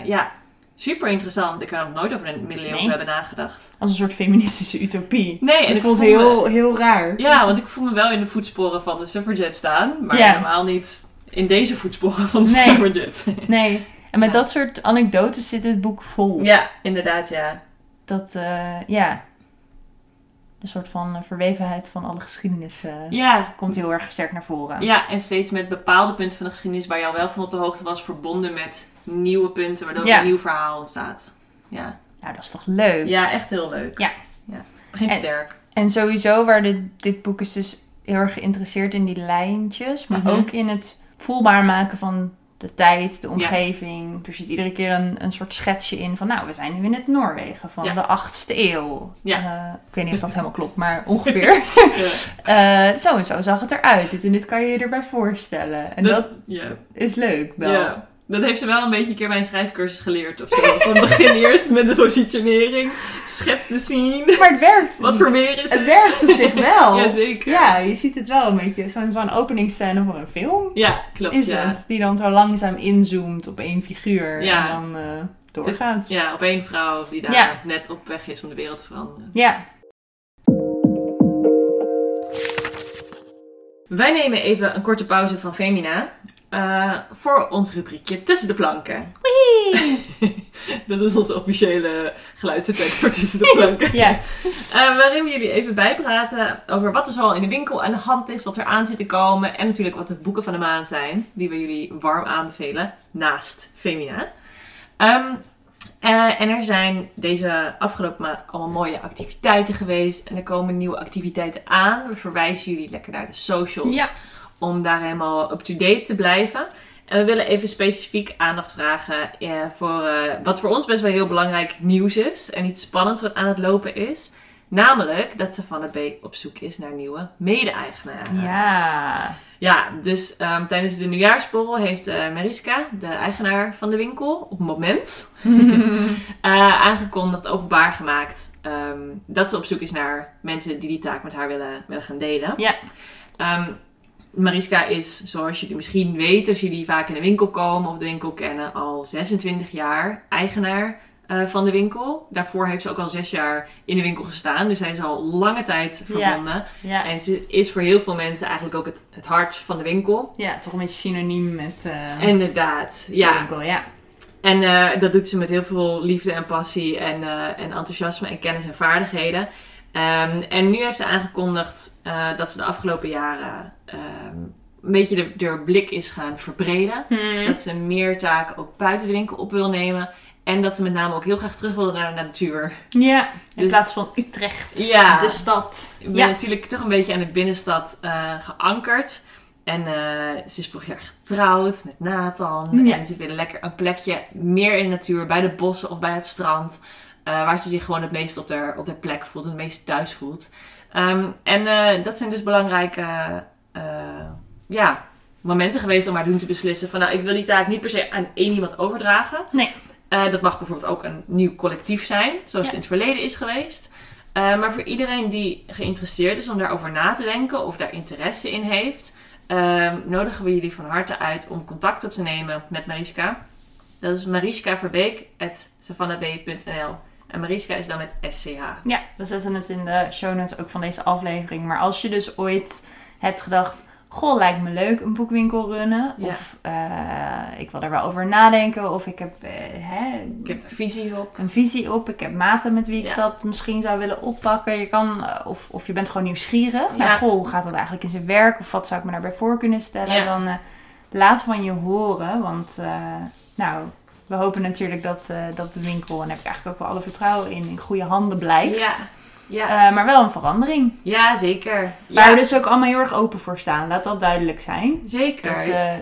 ja super interessant. Ik had nog nooit over de middeleeuwen Nee. hebben nagedacht. Als een soort feministische utopie. Nee, en het me- heel, heel raar. Ja, want ik voel me wel in de voetsporen van de suffragette staan, maar Ja. helemaal niet in deze voetsporen van de Nee. suffragette. Nee, en met Ja. dat soort anekdotes zit het boek vol. ja, inderdaad, ja. Dat, eh, ja... Een soort van verwevenheid van alle geschiedenis eh, Ja, komt heel erg sterk naar voren. Ja, en steeds met bepaalde punten van de geschiedenis waar je al wel van op de hoogte was, verbonden met nieuwe punten, waardoor Ja. een nieuw verhaal ontstaat. Ja, Nou, dat is toch leuk? ja echt heel leuk. Ja. ja. Begint sterk. En sowieso waar dit, dit boek is dus heel erg geïnteresseerd in die lijntjes. Maar Mhm. ook in het voelbaar maken van de tijd, de omgeving. Er zit iedere keer een, een soort schetsje in van... Nou, we zijn nu in het Noorwegen van Ja. de 8e eeuw. Ja. Eh, ik weet niet of dat helemaal klopt, maar ongeveer. Ja. Eh, zo en zo zag het eruit. Dit en dit kan je je erbij voorstellen. En dat, ja. is leuk wel. Dat heeft ze wel een beetje een keer bij een schrijfcursus geleerd of zo. Van begin eerst met de positionering, schets de scene. Maar het werkt. Wat voor weer is het? het werkt op zich wel. Jazeker. Ja, je ziet het wel een beetje. Zo'n zo'n openingsscène voor een film. Ja, klopt. is ja. het. Die dan zo langzaam inzoomt op één figuur. Ja. En dan doorgaat. Ja, op één vrouw die daar Ja. net op weg is om de wereld te veranderen. Ja. Wij nemen even een korte pauze van Femina eh, voor ons rubriekje Tussen de Planken. Dat is onze officiële geluidseffect voor Tussen de Planken. Ja. Eh, waarin we jullie even bijpraten over wat er zoal in de winkel aan de hand is, wat er aan zit te komen. En natuurlijk wat de boeken van de maand zijn, die we jullie warm aanbevelen, naast Femina. Ehm, eh, en er zijn deze afgelopen maand allemaal mooie activiteiten geweest. En er komen nieuwe activiteiten aan. We verwijzen jullie lekker naar de socials Ja. Om daar helemaal up-to-date te blijven. En we willen even specifiek aandacht vragen eh, voor eh, wat voor ons best wel heel belangrijk nieuws is. En iets spannends wat aan het lopen is. Namelijk dat Savannah B op zoek is naar nieuwe mede-eigenaren. Ja. Ja, dus ehm, tijdens de nieuwjaarsborrel heeft eh, Mariska, de eigenaar van de winkel, op het moment aangekondigd, openbaar gemaakt, ehm, dat ze op zoek is naar mensen die die taak met haar willen, willen gaan delen. Ja. Ehm, Mariska is, zoals jullie misschien weten, als jullie vaak in de winkel komen of de winkel kennen, al 26 jaar eigenaar eh, van de winkel. Daarvoor heeft ze ook al zes jaar in de winkel gestaan. Dus zij is al lange tijd verbonden. Ja. En ze is voor heel veel mensen eigenlijk ook het, het hart van de winkel. ja, toch een beetje synoniem met eh Inderdaad, de ja. winkel. Ja. En eh, dat doet ze met heel veel liefde en passie en, en enthousiasme en kennis en vaardigheden. Ehm, en nu heeft ze aangekondigd eh, dat ze de afgelopen jaren ehm, een beetje de, de blik is gaan verbreden. Hmm. Dat ze meer taken ook buiten de winkel op wil nemen. En dat ze met name ook heel graag terug wil naar de natuur. Ja, in Dus- plaats van Utrecht, Ja. de stad. Ik ben Ja. natuurlijk toch een beetje aan de binnenstad eh, geankerd. En eh, ze is vorig jaar getrouwd met Nathan. Ja. En ze willen lekker een plekje meer in de natuur, bij de bossen of bij het strand. Eh, waar ze zich gewoon het meest op haar, op haar plek voelt het meest thuis voelt. Ehm, en eh, dat zijn dus belangrijke eh, ja, momenten geweest om haar toen te beslissen van nou, ik wil die taak niet per se aan één iemand overdragen. Nee. Dat mag bijvoorbeeld ook een nieuw collectief zijn, zoals Ja. het in het verleden is geweest. Maar voor iedereen die geïnteresseerd is om daarover na te denken of daar interesse in heeft, ehm, nodigen we jullie van harte uit om contact op te nemen met Mariska. Dat is mariskaverbeek.savannab.nl En Mariska is dan met SCH. Ja, we zetten het in de show notes ook van deze aflevering. Maar als je dus ooit hebt gedacht... Goh, lijkt me leuk een boekwinkel runnen. Ja. Of eh, ik wil er wel over nadenken. Of ik heb eh, hè, Ik heb er visie op. een visie op. Ik heb maten met wie ik Ja. dat misschien zou willen oppakken. Je kan, eh, of, of je bent gewoon nieuwsgierig. Ja. Goh, hoe gaat dat eigenlijk in zijn werk? Of wat zou ik me daarbij voor kunnen stellen? Dan laat van je horen. Want nou, we hopen natuurlijk dat, eh, dat de winkel... en daar heb ik eigenlijk ook wel alle vertrouwen in... in goede handen blijft. Ja, ja. Eh, maar wel een verandering. ja zeker. Waar Ja, we dus ook allemaal heel erg open voor staan. Laat dat duidelijk zijn. zeker. Dat eh,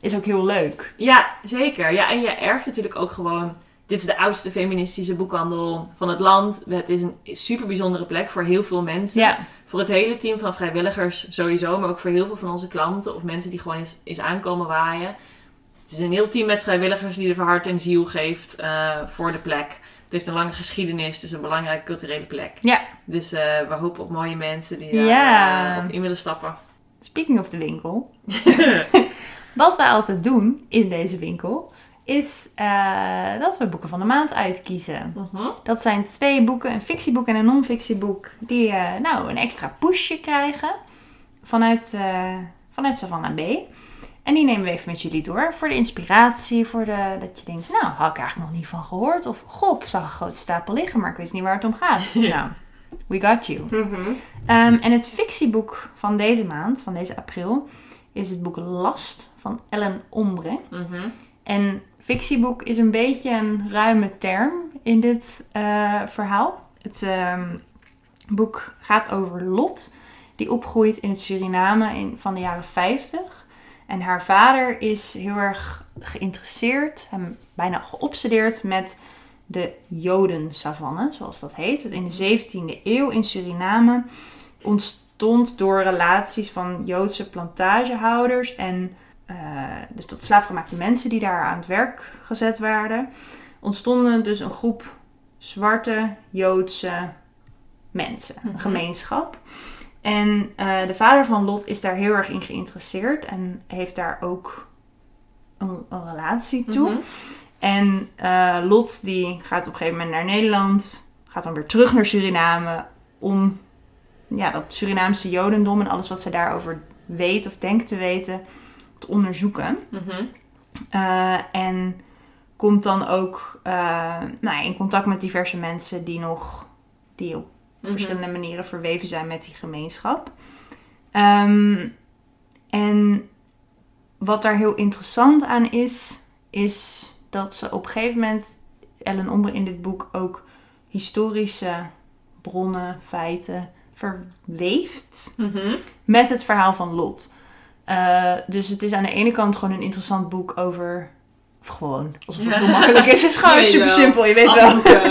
is ook heel leuk. Ja, zeker. Ja, en je erft natuurlijk ook gewoon. Dit is de oudste feministische boekhandel van het land. Het is een super bijzondere plek voor heel veel mensen. Ja, Voor het hele team van vrijwilligers sowieso, maar ook voor heel veel van onze klanten of mensen die gewoon eens, eens aankomen waaien. Het is een heel team met vrijwilligers die er hart en ziel geeft eh, voor de plek. Het heeft een lange geschiedenis, het is een belangrijke culturele plek. Ja. Dus eh, we hopen op mooie mensen die daar Ja. eh, op in willen stappen. speaking of de winkel. Wat wij altijd doen in deze winkel... is dat we boeken van de maand uitkiezen. Mhm. Dat zijn twee boeken, een fictieboek en een non-fictieboek... die nou een extra pushje krijgen vanuit, vanuit Savannah B. En die nemen we even met jullie door. Voor de inspiratie, voor de, dat je denkt... nou, had ik eigenlijk nog niet van gehoord. Of, goh, ik zag een grote stapel liggen... maar ik wist niet waar het om gaat. nou, we got you. Mhm. Ehm, en het fictieboek van deze maand, van deze april, is het boek Last van Ellen Ombre. Mhm. En fictieboek is een beetje een ruime term in dit eh, verhaal. Het ehm, boek gaat over Lot, die opgroeit in het Suriname in, van de jaren 50. En haar vader is heel erg geïnteresseerd en bijna geobsedeerd met de Jodensavanne, zoals dat heet. In de 17e eeuw in Suriname ontstond door relaties van Joodse plantagehouders en eh, dus tot slaafgemaakte mensen die daar aan het werk gezet werden, ontstonden dus een groep zwarte Joodse mensen, een Mhm. gemeenschap. En eh, de vader van Lot is daar heel erg in geïnteresseerd en heeft daar ook een, een relatie toe. Mhm. En eh, Lot die gaat op een gegeven moment naar Nederland, gaat dan weer terug naar Suriname om ja, dat Surinaamse Jodendom en alles wat ze daarover weet of denkt te weten te onderzoeken. Mhm. Eh, en komt dan ook nou in contact met diverse mensen die nog die op Mhm. verschillende manieren verweven zijn met die gemeenschap. Ehm, en wat daar heel interessant aan is, is dat ze op een gegeven moment, Ellen Ombre in dit boek ook historische bronnen, feiten verweeft Mhm. met het verhaal van Lot. Eh, dus het is aan de ene kant gewoon een interessant boek over. Of gewoon, alsof het Ja. heel makkelijk is. Het is gewoon super simpel, je weet wel.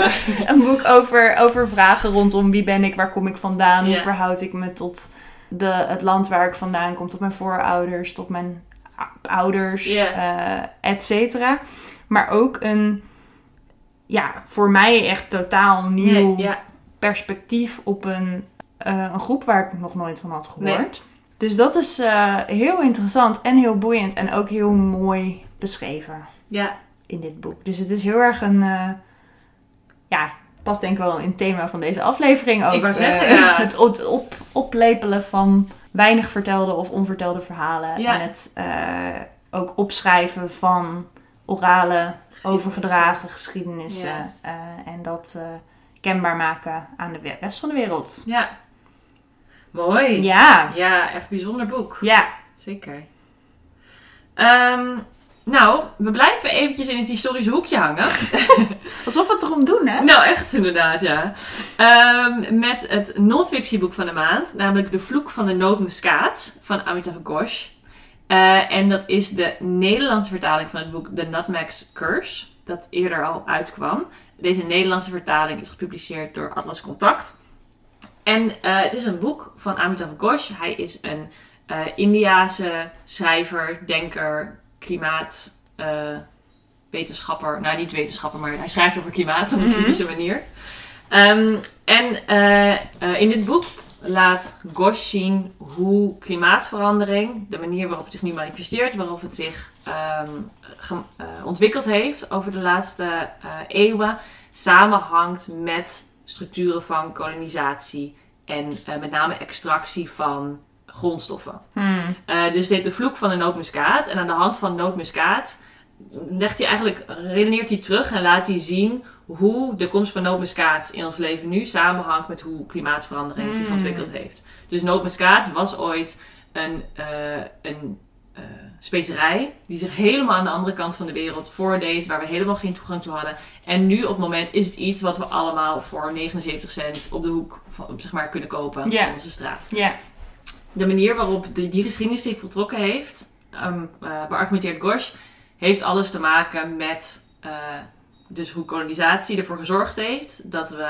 Een boek over, over vragen rondom wie ben ik, waar kom ik vandaan, hoe verhoud ik me tot de, het land waar ik vandaan kom, tot mijn voorouders, tot mijn ouders, eh, et cetera. Maar ook een, ja, voor mij echt totaal nieuw Ja, ja. perspectief op een, eh, een groep waar ik nog nooit van had gehoord. Nee. Dus dat is eh, heel interessant en heel boeiend en ook heel mooi beschreven ja. in dit boek. Dus het is heel erg een, eh, ja, past denk ik wel in het thema van deze aflevering ook. Ik wou zeggen, eh, ja. Het op, op, oplepelen van weinig vertelde of onvertelde verhalen. Ja. En het eh, ook opschrijven van orale, overgedragen geschiedenissen. Ja. en dat kenbaar maken aan de rest van de wereld. Ja. Mooi. Ja, Ja, echt bijzonder boek. ja. Zeker. Ehm, nou, we blijven eventjes in het historische hoekje hangen. Alsof we het erom doen, hè? nou, echt inderdaad, ja. Ehm, met het non-fictieboek van de maand, namelijk De Vloek van de Nootmuskaat van Amitav Ghosh. Eh, en dat is de Nederlandse vertaling van het boek The Nutmeg's Curse, dat eerder al uitkwam. Deze Nederlandse vertaling is gepubliceerd door Atlas Contact. En eh, het is een boek van Amitav Ghosh. Hij is een eh Indiase schrijver, denker, klimaat, eh. Nou, niet wetenschapper, maar hij schrijft over klimaat op een Mhm. kritische manier. Ehm, en eh, eh, in dit boek laat Ghosh zien hoe klimaatverandering, de manier waarop het zich nu manifesteert, waarop het zich ehm, eh, ontwikkeld heeft over de laatste eeuwen, samenhangt met structuren van kolonisatie en met name extractie van grondstoffen. Hmm. Eh, dus dit de vloek van de nootmuskaat. En aan de hand van nootmuskaat legt hij eigenlijk, redeneert hij terug en laat hij zien hoe de komst van nootmuskaat in ons leven nu samenhangt met hoe klimaatverandering zich Mm. ontwikkeld heeft. Dus nootmuskaat was ooit een, eh, een eh, specerij die zich helemaal aan de andere kant van de wereld voordeed, waar we helemaal geen toegang toe hadden. En nu op het moment is het iets wat we allemaal voor 79 cent op de hoek van, zeg maar, kunnen kopen in onze straat Ja. De manier waarop die, die geschiedenis zich voltrokken heeft, ehm eh, beargumenteert Gosh, heeft alles te maken met eh, dus hoe kolonisatie ervoor gezorgd heeft dat we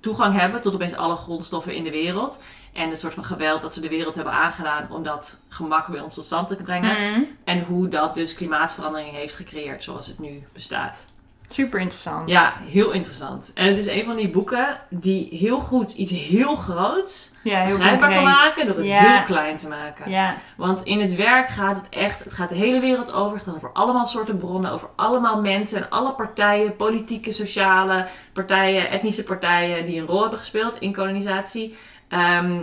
toegang hebben tot opeens alle grondstoffen in de wereld. En het soort van geweld dat ze de wereld hebben aangedaan om dat gemak bij ons tot stand te brengen. Hmm. En hoe dat dus klimaatverandering heeft gecreëerd zoals het nu bestaat. Super interessant. Ja, heel interessant. En het is een van die boeken die heel goed iets heel groots ja heel begrijpbaar kan maken door het ja. heel klein te maken. Ja. Want in het werk gaat het echt, het gaat de hele wereld over. Het gaat over allemaal soorten bronnen, over allemaal mensen en alle partijen, politieke, sociale partijen, etnische partijen die een rol hebben gespeeld in kolonisatie. Ehm,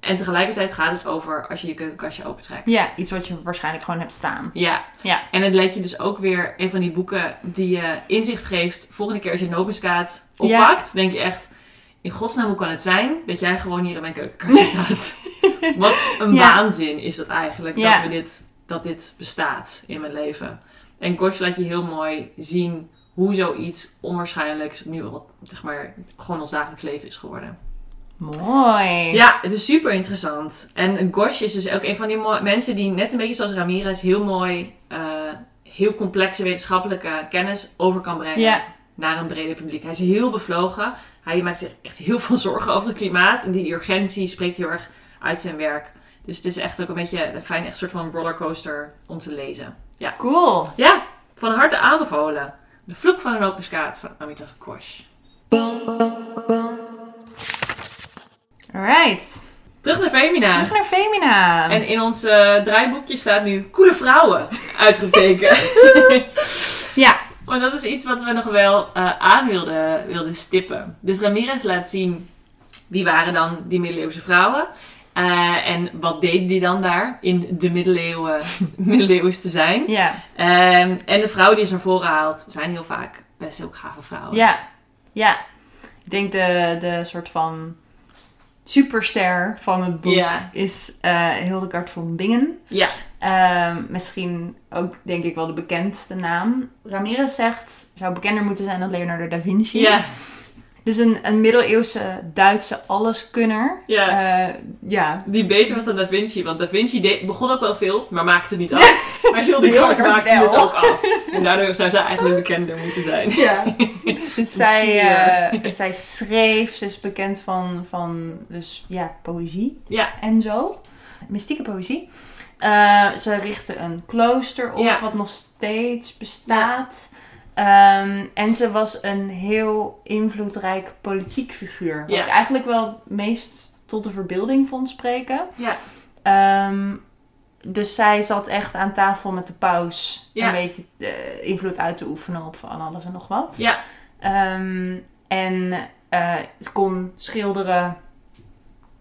en tegelijkertijd gaat het over als je je keukenkastje opentrekt. ja, iets wat je waarschijnlijk gewoon hebt staan. Ja. Ja. En het let je dus ook weer een van die boeken die je inzicht geeft. Volgende keer als je nootmuskaat oppakt, denk je echt... In godsnaam, hoe kan het zijn dat jij gewoon hier in mijn keukenkastje staat? Wat een Ja. waanzin is dat eigenlijk, Ja. dat, we dit, dat dit bestaat in mijn leven. En Gosh laat je heel mooi zien hoe zoiets onwaarschijnlijks nu zeg maar, gewoon ons dagelijks leven is geworden. Mooi. Ja, het is super interessant. En Gosh is dus ook een van die mensen die net een beetje zoals Ramirez heel mooi, eh, heel complexe wetenschappelijke kennis over kan brengen Ja. naar een breder publiek. Hij is heel bevlogen. Hij maakt zich echt heel veel zorgen over het klimaat. En die urgentie spreekt heel erg uit zijn werk. Dus het is echt ook een beetje een fijn, echt soort van rollercoaster om te lezen. Ja, Cool. ja van harte aanbevolen. De vloek van een openskaat van Amitav Ghosh. Alright. Terug naar Femina. Terug naar Femina. En in ons eh, draaiboekje staat nu coole vrouwen uitroepteken. Ja. Maar dat is iets wat we nog wel eh, aan wilden, wilden stippen. Dus Ramirez laat zien wie waren dan die middeleeuwse vrouwen. Eh, en wat deden die dan daar in de middeleeuwen, middeleeuws te zijn. Ja. Ehm, en de vrouwen die ze naar voren haalt zijn heel vaak best heel gave vrouwen. Ja. Ja. Ik denk de, de soort van superster van het boek Ja. is eh Hildegard von Bingen. Ja. Ehm, misschien ook, denk ik, wel de bekendste naam. Ramirez zegt, zou bekender moeten zijn dan Leonardo da Vinci. Ja. Dus een, een middeleeuwse Duitse alleskunner. Ja. Eh, ja. Die beter was dan Da Vinci. Want Da Vinci deed- begon ook wel veel, maar maakte het niet af. maar Hildegard Hildegard maakte het wel. ook af. En daardoor zou zij eigenlijk bekender moeten zijn. Ja. dus zij, eh, zij schreef, ze is bekend van, van dus, ja, poëzie Ja. en zo. Mystieke poëzie. Eh, ze richtte een klooster op, Ja. wat nog steeds bestaat. Ehm, en ze was een heel invloedrijk politiek figuur. Wat Ja. ik eigenlijk wel het meest tot de verbeelding vond spreken. Ja. Ehm, dus zij zat echt aan tafel met de paus Ja. een beetje eh, invloed uit te oefenen op van alles en nog wat. Ja. Ehm, En het kon schilderen,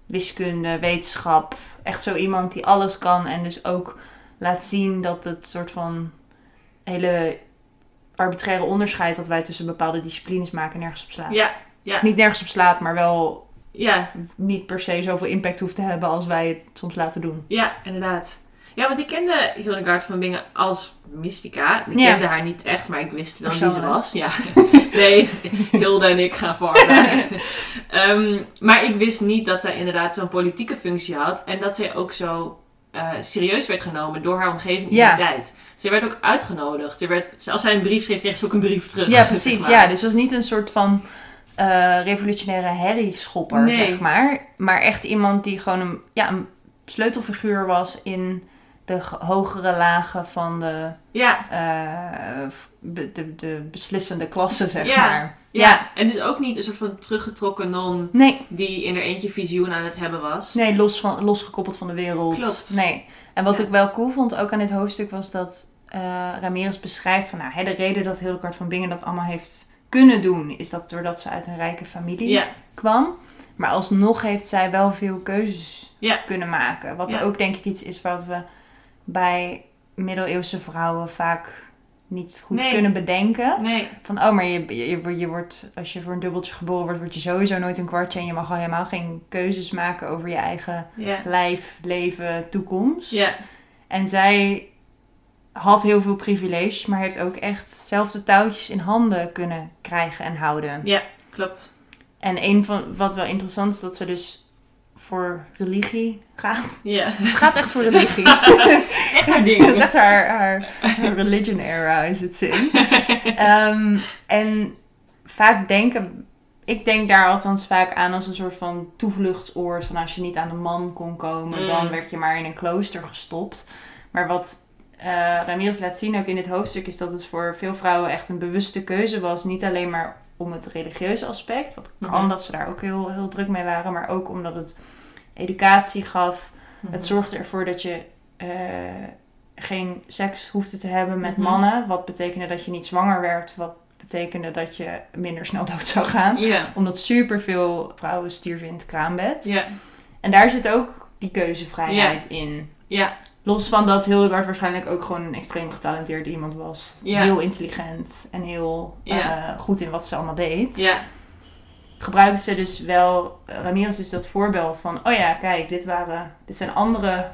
wiskunde, wetenschap. Echt zo iemand die alles kan en dus ook laat zien dat het soort van hele arbitraire onderscheid wat wij tussen bepaalde disciplines maken nergens op slaat. Ja, ja, Of niet nergens op slaat, maar wel ja, niet per se zoveel impact hoeft te hebben als wij het soms laten doen. ja, inderdaad. Ja, want ik kende Hildegard van Bingen als mystica. Ik Ja. kende haar niet echt, maar ik wist wel wie ze was. Ja. Nee, Hilde en ik gaan vormen. Ehm, maar ik wist niet dat zij inderdaad zo'n politieke functie had. En dat zij ook zo eh, serieus werd genomen door haar omgeving in Ja. die tijd. Ze werd ook uitgenodigd. Ze werd, als zij een brief schreef, kreeg ze ook een brief terug. Ja, precies. zeg maar. Ja, dus het was niet een soort van eh, revolutionaire herrieschopper, Nee. zeg maar. Maar echt iemand die gewoon een, ja, een sleutelfiguur was in de ge- hogere lagen van de, Ja, eh, be- de, de beslissende klasse, zeg Ja. maar. ja. En dus ook niet een soort van teruggetrokken non Nee, die in haar eentje visioen aan het hebben was. nee los van, losgekoppeld van de wereld. Klopt. Nee. En wat Ja. ik wel cool vond, ook aan dit hoofdstuk, was dat eh Ramirez beschrijft van... Nou, hè, de reden dat Hildegard van Bingen dat allemaal heeft kunnen doen... is dat doordat ze uit een rijke familie Ja, kwam. Maar alsnog heeft zij wel veel keuzes Ja. kunnen maken. Wat Ja. ook denk ik iets is wat we bij middeleeuwse vrouwen vaak niet goed Nee. kunnen bedenken. nee. Van, oh, maar je, je, je wordt, als je voor een dubbeltje geboren wordt, word je sowieso nooit een kwartje. En je mag al helemaal geen keuzes maken over je eigen lijf, leven, toekomst. Ja. En zij had heel veel privileges, maar heeft ook echt zelf de touwtjes in handen kunnen krijgen en houden. ja, klopt. En een van wat wel interessant is, dat ze dus voor religie gaat. Ja. Het gaat echt voor religie. Echt haar ding. Dat is echt haar, haar, haar religion era is het zin. Ehm, en vaak denken, ik denk daar althans vaak aan als een soort van toevluchtsoord. Van als je niet aan de man kon komen, Mm. dan werd je maar in een klooster gestopt. Maar wat Ramirez laat zien ook in dit hoofdstuk is dat het voor veel vrouwen echt een bewuste keuze was. Niet alleen maar om het religieuze aspect, wat kan Mhm. dat ze daar ook heel, heel druk mee waren, maar ook omdat het educatie gaf. Mhm. Het zorgde ervoor dat je eh, geen seks hoefde te hebben met Mhm. mannen. Wat betekende dat je niet zwanger werd. Wat betekende dat je minder snel dood zou gaan. Ja. Omdat superveel vrouwen stierven in het kraambed. Ja. En daar zit ook die keuzevrijheid in. Ja. Los van dat Hildegard waarschijnlijk ook gewoon een extreem getalenteerd iemand was. Ja. Heel intelligent en heel Ja. eh, goed in wat ze allemaal deed. Ja. Gebruikte ze dus wel, Ramirez is dat voorbeeld van, oh ja, kijk, dit, waren, dit zijn andere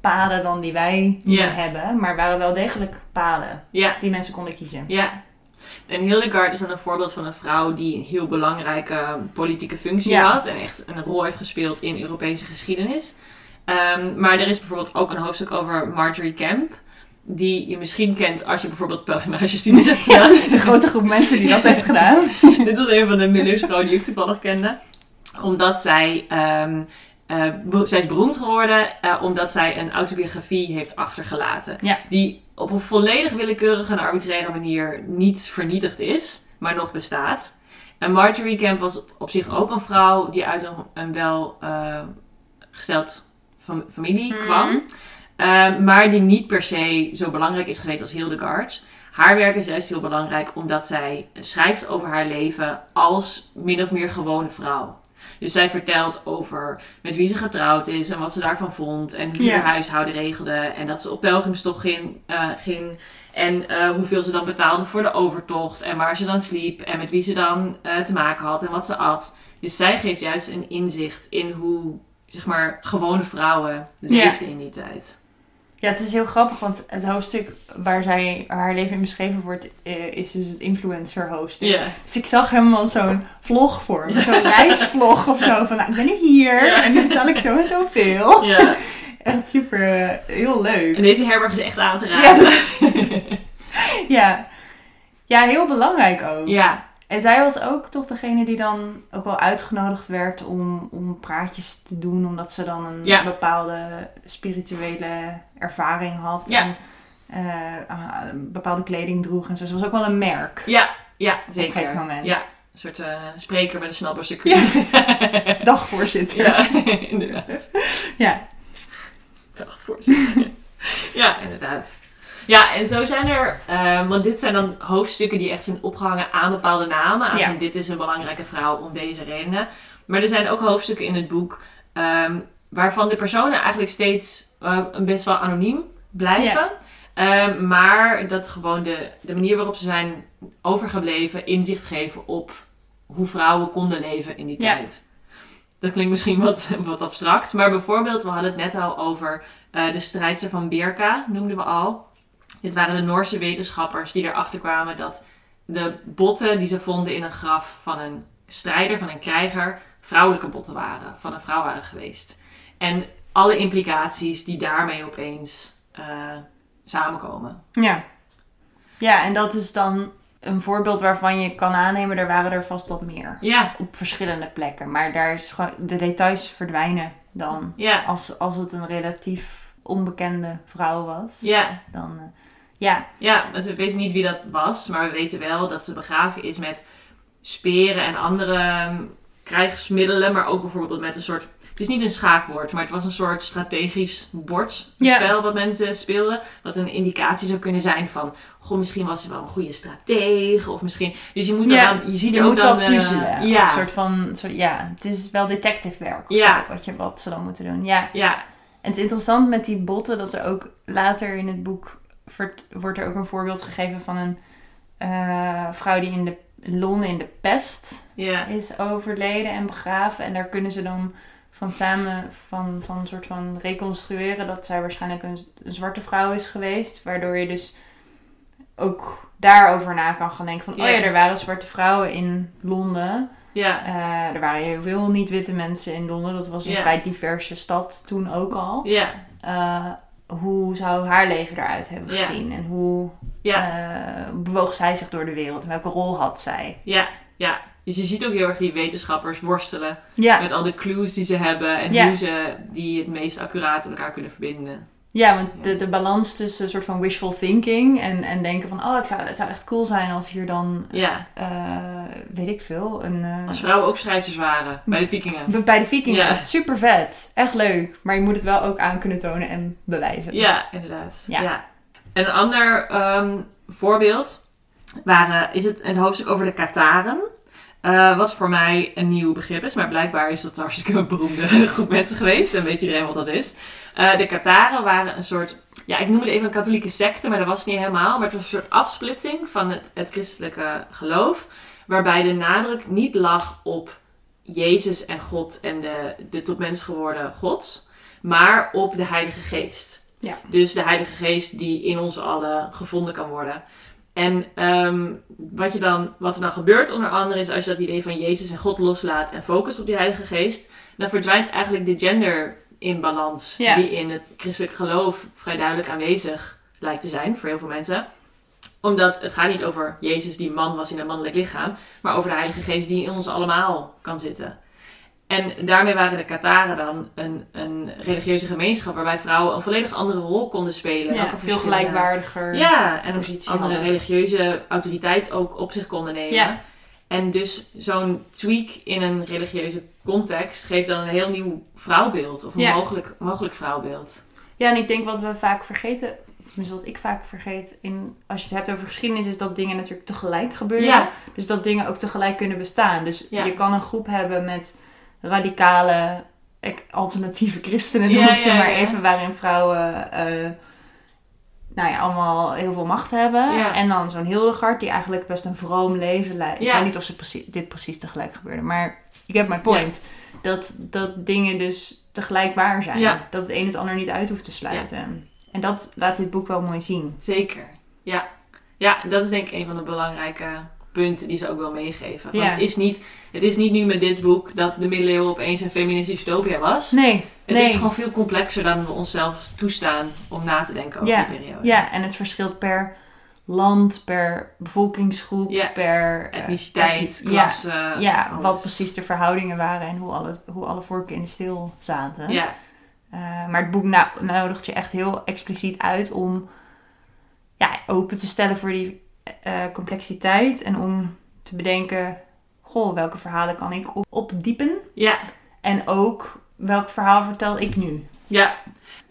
paden dan die wij Ja. hebben. Maar waren wel degelijk paden die mensen konden kiezen. Ja. En Hildegard is dan een voorbeeld van een vrouw die een heel belangrijke politieke functie had. En echt een rol heeft gespeeld in Europese geschiedenis. Ehm, maar er is bijvoorbeeld ook een hoofdstuk over Marjorie Kemp. Die je misschien kent als je bijvoorbeeld pelgrimagestudies hebt gedaan. Een grote groep mensen die dat heeft gedaan. Dit was een van de middeleeuwsvrouwen die ik toevallig kende. Omdat zij... ehm, eh, zij is beroemd geworden eh, omdat zij een autobiografie heeft achtergelaten. Ja. Die op een volledig willekeurige en arbitraire manier niet vernietigd is, maar nog bestaat. En Marjorie Kemp was op zich ook een vrouw die uit een, een wel eh, gesteld fam- familie Mhm. kwam. Eh, maar die niet per se zo belangrijk is geweest als Hildegard. Haar werk is juist heel belangrijk omdat zij schrijft over haar leven als min of meer gewone vrouw. Dus zij vertelt over met wie ze getrouwd is en wat ze daarvan vond. En wie Ja. haar huishouden regelde. En dat ze op pelgrimstocht ging. eh, ging en eh, hoeveel ze dan betaalde voor de overtocht. En waar ze dan sliep. En met wie ze dan eh, te maken had en wat ze at. Dus zij geeft juist een inzicht in hoe zeg maar, gewone vrouwen leefden in die tijd. Ja, het is heel grappig, want het hoofdstuk waar zij haar leven in beschreven wordt, eh, is dus het influencer hoofdstuk. Ja. Dus ik zag helemaal zo'n vlog voor me, zo'n reisvlog of zo. Van, nou, ik ben nu hier Ja. en nu betaal ik zo en zoveel. ja. Echt super, eh, heel leuk. En deze herberg is echt aan te Ja, raden. dus- Ja. ja, heel belangrijk ook. ja. En zij was ook toch degene die dan ook wel uitgenodigd werd om, om praatjes te doen, omdat ze dan een Ja. bepaalde spirituele ervaring had. Ja. En eh, een bepaalde kleding droeg en zo. Ze was ook wel een merk. Ja, ja, zeker. Op een gegeven moment. Ja, een soort eh, spreker met een snapper Ja. Dagvoorzitter. Ja, inderdaad. Ja. Dagvoorzitter. ja, inderdaad. Ja, en zo zijn er, eh, want dit zijn dan hoofdstukken die echt zijn opgehangen aan bepaalde namen. Aan Ja. van, dit is een belangrijke vrouw om deze redenen. Maar er zijn ook hoofdstukken in het boek ehm, waarvan de personen eigenlijk steeds eh, best wel anoniem blijven. Ehm, maar dat gewoon de, de manier waarop ze zijn overgebleven inzicht geven op hoe vrouwen konden leven in die Ja. tijd. Dat klinkt misschien wat, wat abstract. Maar bijvoorbeeld, we hadden het net al over eh, de strijdster van Birka, noemden we al. Dit waren de Noorse wetenschappers die erachter kwamen dat de botten die ze vonden in een graf van een strijder, van een krijger, vrouwelijke botten waren, van een vrouw waren geweest. En alle implicaties die daarmee opeens eh, samenkomen. Ja. Ja, en dat is dan een voorbeeld waarvan je kan aannemen, er waren er vast wat meer. Ja, Op verschillende plekken. Maar daar is gewoon, de details verdwijnen dan. ja, Als, als het een relatief onbekende vrouw was. ja. Dan, eh, ja. Ja, want we weten niet wie dat was, maar we weten wel dat ze begraven is met speren en andere ehm, krijgsmiddelen, maar ook bijvoorbeeld met een soort. Het is niet een schaakbord, maar het was een soort strategisch bordspel Ja. wat mensen speelden. Wat een indicatie zou kunnen zijn van, goh, misschien was ze wel een goede stratege of misschien. Dus je moet Ja, dan, je ziet Je er ook moet dan. wel eh, puzzelen. ja, Een soort van, soort, ja, het is wel detective werk of Ja. zo, wat, je, wat ze dan moeten doen. Ja. ja, En het is interessant met die botten dat er ook later in het boek wordt er ook een voorbeeld gegeven van een eh, vrouw die in de Londen in de pest is overleden en begraven. En daar kunnen ze dan van samen van, van een soort van reconstrueren dat zij waarschijnlijk een, een zwarte vrouw is geweest. Waardoor je dus ook daarover na kan gaan denken van, oh Ja. er waren zwarte vrouwen in Londen. ja, Eh, er waren heel veel niet-witte mensen in Londen. Dat was een vrij diverse stad toen ook al. ja, Eh, hoe zou haar leven eruit hebben Ja. gezien? En hoe ja, eh, bewoog zij zich door de wereld? En welke rol had zij? ja, ja. Dus je ziet ook heel erg die wetenschappers worstelen Ja, met al de clues die ze hebben en hoe ze die het meest accuraat met elkaar kunnen verbinden. Ja want de, de balans tussen een soort van wishful thinking en, en denken van... Oh, ik zou, het zou echt cool zijn als hier dan, Ja, eh, weet ik veel, een... eh, als vrouwen ook strijders waren bij de vikingen. bij de vikingen. Ja. Super vet. Echt leuk. Maar je moet het wel ook aan kunnen tonen en bewijzen. Ja, inderdaad. Ja. Ja. En een ander ehm, voorbeeld waren, is het, het hoofdstuk over de Kataren. Eh, wat voor mij een nieuw begrip is, maar blijkbaar is dat een hartstikke beroemde groep mensen geweest. En weet iedereen wat dat is. Eh, de Kataren waren een soort, ja, ik noem het even een katholieke secte, maar dat was het niet helemaal. Maar het was een soort afsplitsing van het, het christelijke geloof. Waarbij de nadruk niet lag op Jezus en God en de, de tot mens geworden God, maar op de Heilige Geest. Ja. Dus de Heilige Geest die in ons allen gevonden kan worden. En ehm, wat, je dan, wat er dan gebeurt onder andere is als je dat idee van Jezus en God loslaat en focust op die Heilige Geest, dan verdwijnt eigenlijk de gender imbalans Ja. die in het christelijk geloof vrij duidelijk aanwezig lijkt te zijn voor heel veel mensen. Omdat het gaat niet over Jezus die man was in een mannelijk lichaam, maar over de Heilige Geest die in ons allemaal kan zitten. En daarmee waren de Kataren dan een, een religieuze gemeenschap waarbij vrouwen een volledig andere rol konden spelen. Ja, veel verschillende- gelijkwaardiger. Ja, en een positie andere hadden. religieuze autoriteit ook op zich konden nemen. Ja. En dus zo'n tweak in een religieuze context geeft dan een heel nieuw vrouwbeeld. Of een Ja. mogelijk, mogelijk vrouwbeeld. Ja, en ik denk wat we vaak vergeten, tenminste wat ik vaak vergeet, in, als je het hebt over geschiedenis, is dat dingen natuurlijk tegelijk gebeuren. Ja. Dus dat dingen ook tegelijk kunnen bestaan. Dus je kan een groep hebben met radicale, alternatieve christenen, noem Ja, ik ze ja, maar ja. even, waarin vrouwen eh, nou ja, allemaal heel veel macht hebben. En dan zo'n Hildegard, die eigenlijk best een vroom leven leidt. Ik weet niet of ze precies, dit precies tegelijk gebeurde, maar ik heb mijn point. Dat, dat dingen dus tegelijk waar zijn. Dat het een het ander niet uit hoeft te sluiten. En dat laat dit boek wel mooi zien. Zeker. Ja. ja, dat is denk ik een van de belangrijke punten die ze ook wel meegeven. Want Ja. het, is niet, het is niet nu met dit boek dat de middeleeuwen opeens een feministische utopia was. Nee, Het nee. is gewoon veel complexer dan we onszelf toestaan om na te denken over Ja. die periode. Ja, en het verschilt per land, per bevolkingsgroep, Ja. per eh, Etniciteit, etnic- klasse. Ja, ja wat precies de verhoudingen waren en hoe alle, hoe alle vorken in de steel zaten. Ja, Eh, maar het boek nou, nodigt je echt heel expliciet uit om ja, open te stellen voor die eh, complexiteit. En om te bedenken, goh, welke verhalen kan ik op- opdiepen? ja, En ook, welk verhaal vertel ik nu? ja.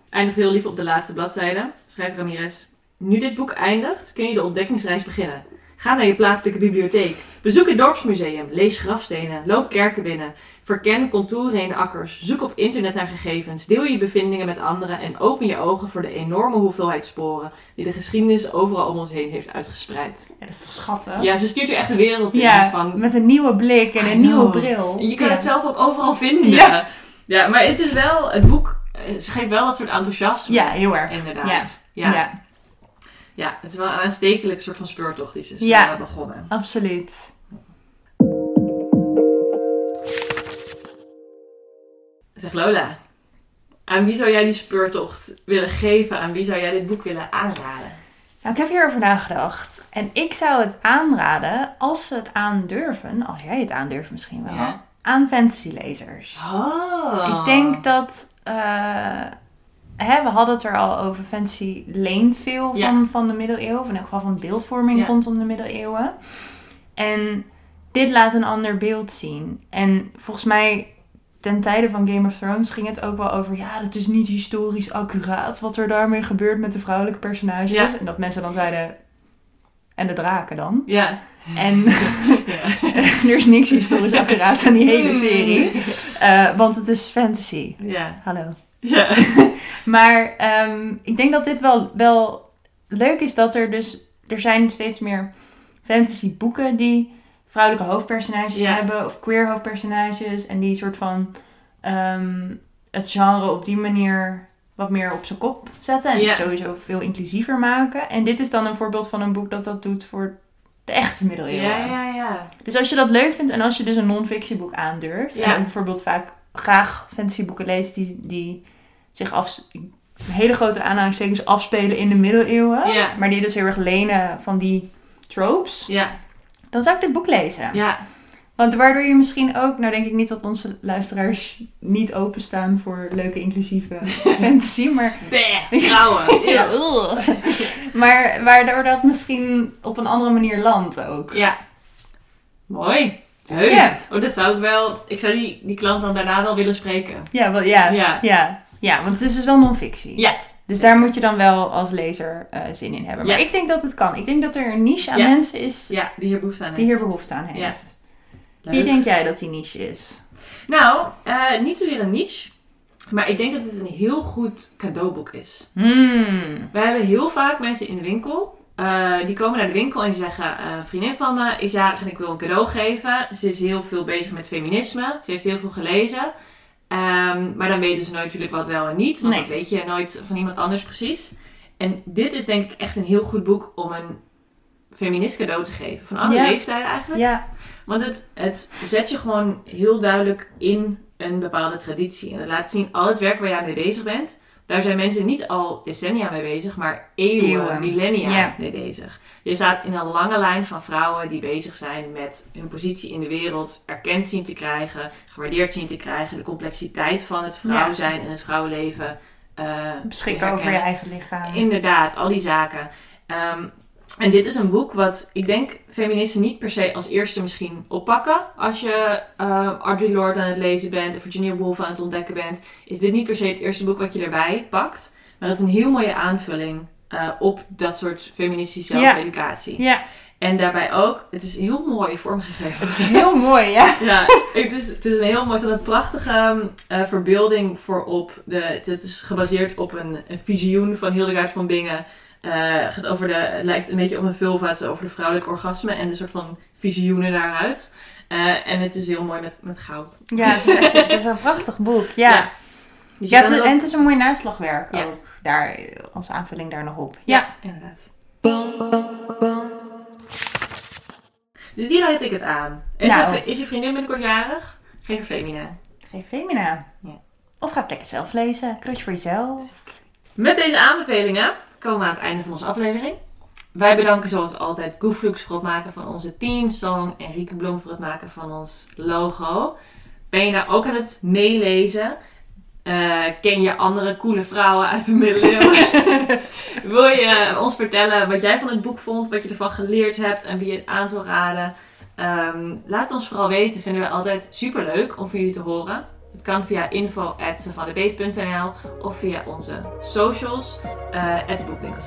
Eindigt heel lief op de laatste bladzijde. Schrijft Ramirez. Nu dit boek eindigt, kun je de ontdekkingsreis beginnen. Ga naar je plaatselijke bibliotheek. Bezoek het dorpsmuseum. Lees grafstenen. Loop kerken binnen. Verken contouren in akkers. Zoek op internet naar gegevens. Deel je bevindingen met anderen en open je ogen voor de enorme hoeveelheid sporen die de geschiedenis overal om ons heen heeft uitgespreid. Ja, dat is toch schattig? Ja, ze stuurt er echt de wereld in. Ja, van, met een nieuwe blik en I een nieuwe bril. je kan Ja. het zelf ook overal vinden. Ja. Ja. maar het is wel, het boek, eh, ze geeft wel dat soort enthousiasme. Ja, heel erg. Inderdaad. Ja. Ja. Ja. het is wel een aanstekelijk soort van speurtocht die ze is Ja. begonnen. absoluut. Zeg Lola, aan wie zou jij die speurtocht willen geven? Aan wie zou jij dit boek willen aanraden? Nou, ik heb hierover nagedacht. En ik zou het aanraden, als ze het aandurven, als jij het aandurft misschien wel, Ja. aan fantasylezers. Oh. Ik denk dat. eh, hè, we hadden het er al over. Fantasy leent veel Ja. van, van de middeleeuwen. Of in elk geval van beeldvorming Ja. rondom de middeleeuwen. En dit laat een ander beeld zien. En volgens mij, ten tijde van Game of Thrones ging het ook wel over. Ja, het is niet historisch accuraat wat er daarmee gebeurt met de vrouwelijke personages. Ja. En dat mensen dan zeiden. En de draken dan. Ja. En er is niks historisch accuraat aan die hele Mm. serie. Eh, want het is fantasy. Ja. Hallo. Ja. Maar ehm, ik denk dat dit wel, wel leuk is dat er dus... Er zijn steeds meer fantasy boeken die vrouwelijke hoofdpersonages Ja. hebben. Of queer hoofdpersonages. En die soort van ehm, het genre op die manier wat meer op zijn kop zetten. En Ja. sowieso veel inclusiever maken. En dit is dan een voorbeeld van een boek dat dat doet voor de echte middeleeuwen. Ja, ja, ja. Dus als je dat leuk vindt en als je dus een non-fictieboek aandurft. Ja. En bijvoorbeeld vaak graag fantasyboeken leest die, die zich af, hele grote aanhalingstekens afspelen in de middeleeuwen. Ja. Maar die dus heel erg lenen van die tropes. Ja. Dan zou ik dit boek lezen. Ja. Want waardoor je misschien ook, nou denk ik niet dat onze luisteraars niet openstaan voor leuke inclusieve fantasy. Maar, vrouwen. ja, maar waardoor dat misschien op een andere manier landt ook. Ja. Mooi. Leuk. Ja. Oh, dat zou ik wel... Ik zou die, die klant dan daarna wel willen spreken. Ja, wel, ja, Ja. ja. ja. want het is dus wel non-fictie. Ja. Dus daar moet je dan wel als lezer eh, zin in hebben. Maar Ja. ik denk dat het kan. Ik denk dat er een niche aan Ja. mensen is Ja, die hier behoefte aan die hier heeft. behoefte aan heeft. Wie denk jij dat die niche is? Nou, eh, niet zozeer een niche. Maar ik denk dat het een heel goed cadeauboek is. Hmm. We hebben heel vaak mensen in de winkel. eh, die komen naar de winkel en die zeggen: Een vriendin van me is jarig en ik wil een cadeau geven. Ze is heel veel bezig met feminisme. Ze heeft heel veel gelezen. Ehm, maar dan weten ze nooit natuurlijk wat wel en niet. Want Nee. dat weet je nooit van iemand anders precies. En dit is denk ik echt een heel goed boek om een feminist cadeau te geven. Van alle Ja. leeftijden eigenlijk. Ja, Want het, het zet je gewoon heel duidelijk in een bepaalde traditie. En het laat zien, al het werk waar jij mee bezig bent, daar zijn mensen niet al decennia mee bezig, maar eeuwen, Eeuwen. millennia mee bezig. Je staat in een lange lijn van vrouwen die bezig zijn met hun positie in de wereld erkend zien te krijgen, gewaardeerd zien te krijgen, de complexiteit van het vrouw zijn en het vrouwenleven. eh, beschikken over je eigen lichaam. Inderdaad, al die zaken. Ehm, en dit is een boek wat ik denk feministen niet per se als eerste misschien oppakken. Als je eh Audre Lorde aan het lezen bent of Virginia Woolf aan het ontdekken bent, is dit niet per se het eerste boek wat je erbij pakt. Maar het is een heel mooie aanvulling eh, op dat soort feministische Ja. zelfeducatie. Ja, En daarbij ook, het is heel mooi vormgegeven. het is heel mooi, ja. Ja, het is, het is een heel mooi, een prachtige eh, verbeelding voorop. De, het, het is gebaseerd op een, een visioen van Hildegard van Bingen. Eh, het gaat over de, het lijkt een beetje op een vulva, het is over de vrouwelijke orgasme en de soort van visioenen daaruit. Eh, en het is heel mooi met, met goud. Ja, het is, echt, het is een prachtig boek. Ja, Ja. Dus het is- en het is een mooi naslagwerk Ja. ook. Daar, als aanvulling daar nog op. ja, inderdaad. Dus die raad ik het aan. Is, Nou. je, is je vriendin binnenkort jarig? Geef een Femina. Geef Femina. Ja. Of ga het lekker zelf lezen. Krutje voor jezelf. Met deze aanbevelingen komen we aan het einde van onze aflevering. Wij bedanken zoals altijd Gooflux voor het maken van onze teamsong en Rieke Bloem voor het maken van ons logo. Ben je nou ook aan het meelezen? Eh, ken je andere coole vrouwen uit de middeleeuwen? Wil je ons vertellen wat jij van het boek vond, wat je ervan geleerd hebt en wie je het aan zou raden? Ehm, laat ons vooral weten, vinden we altijd super leuk om van jullie te horen. Het kan via info.savannebeet.nl of via onze socials, uh, at de boekwinkel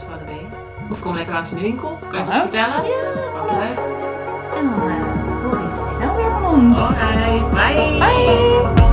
Of kom lekker langs in de winkel. Kan je ons vertellen? Ja, leuk. En dan eh, hoor je snel weer van ons. Alright, bye. Bye!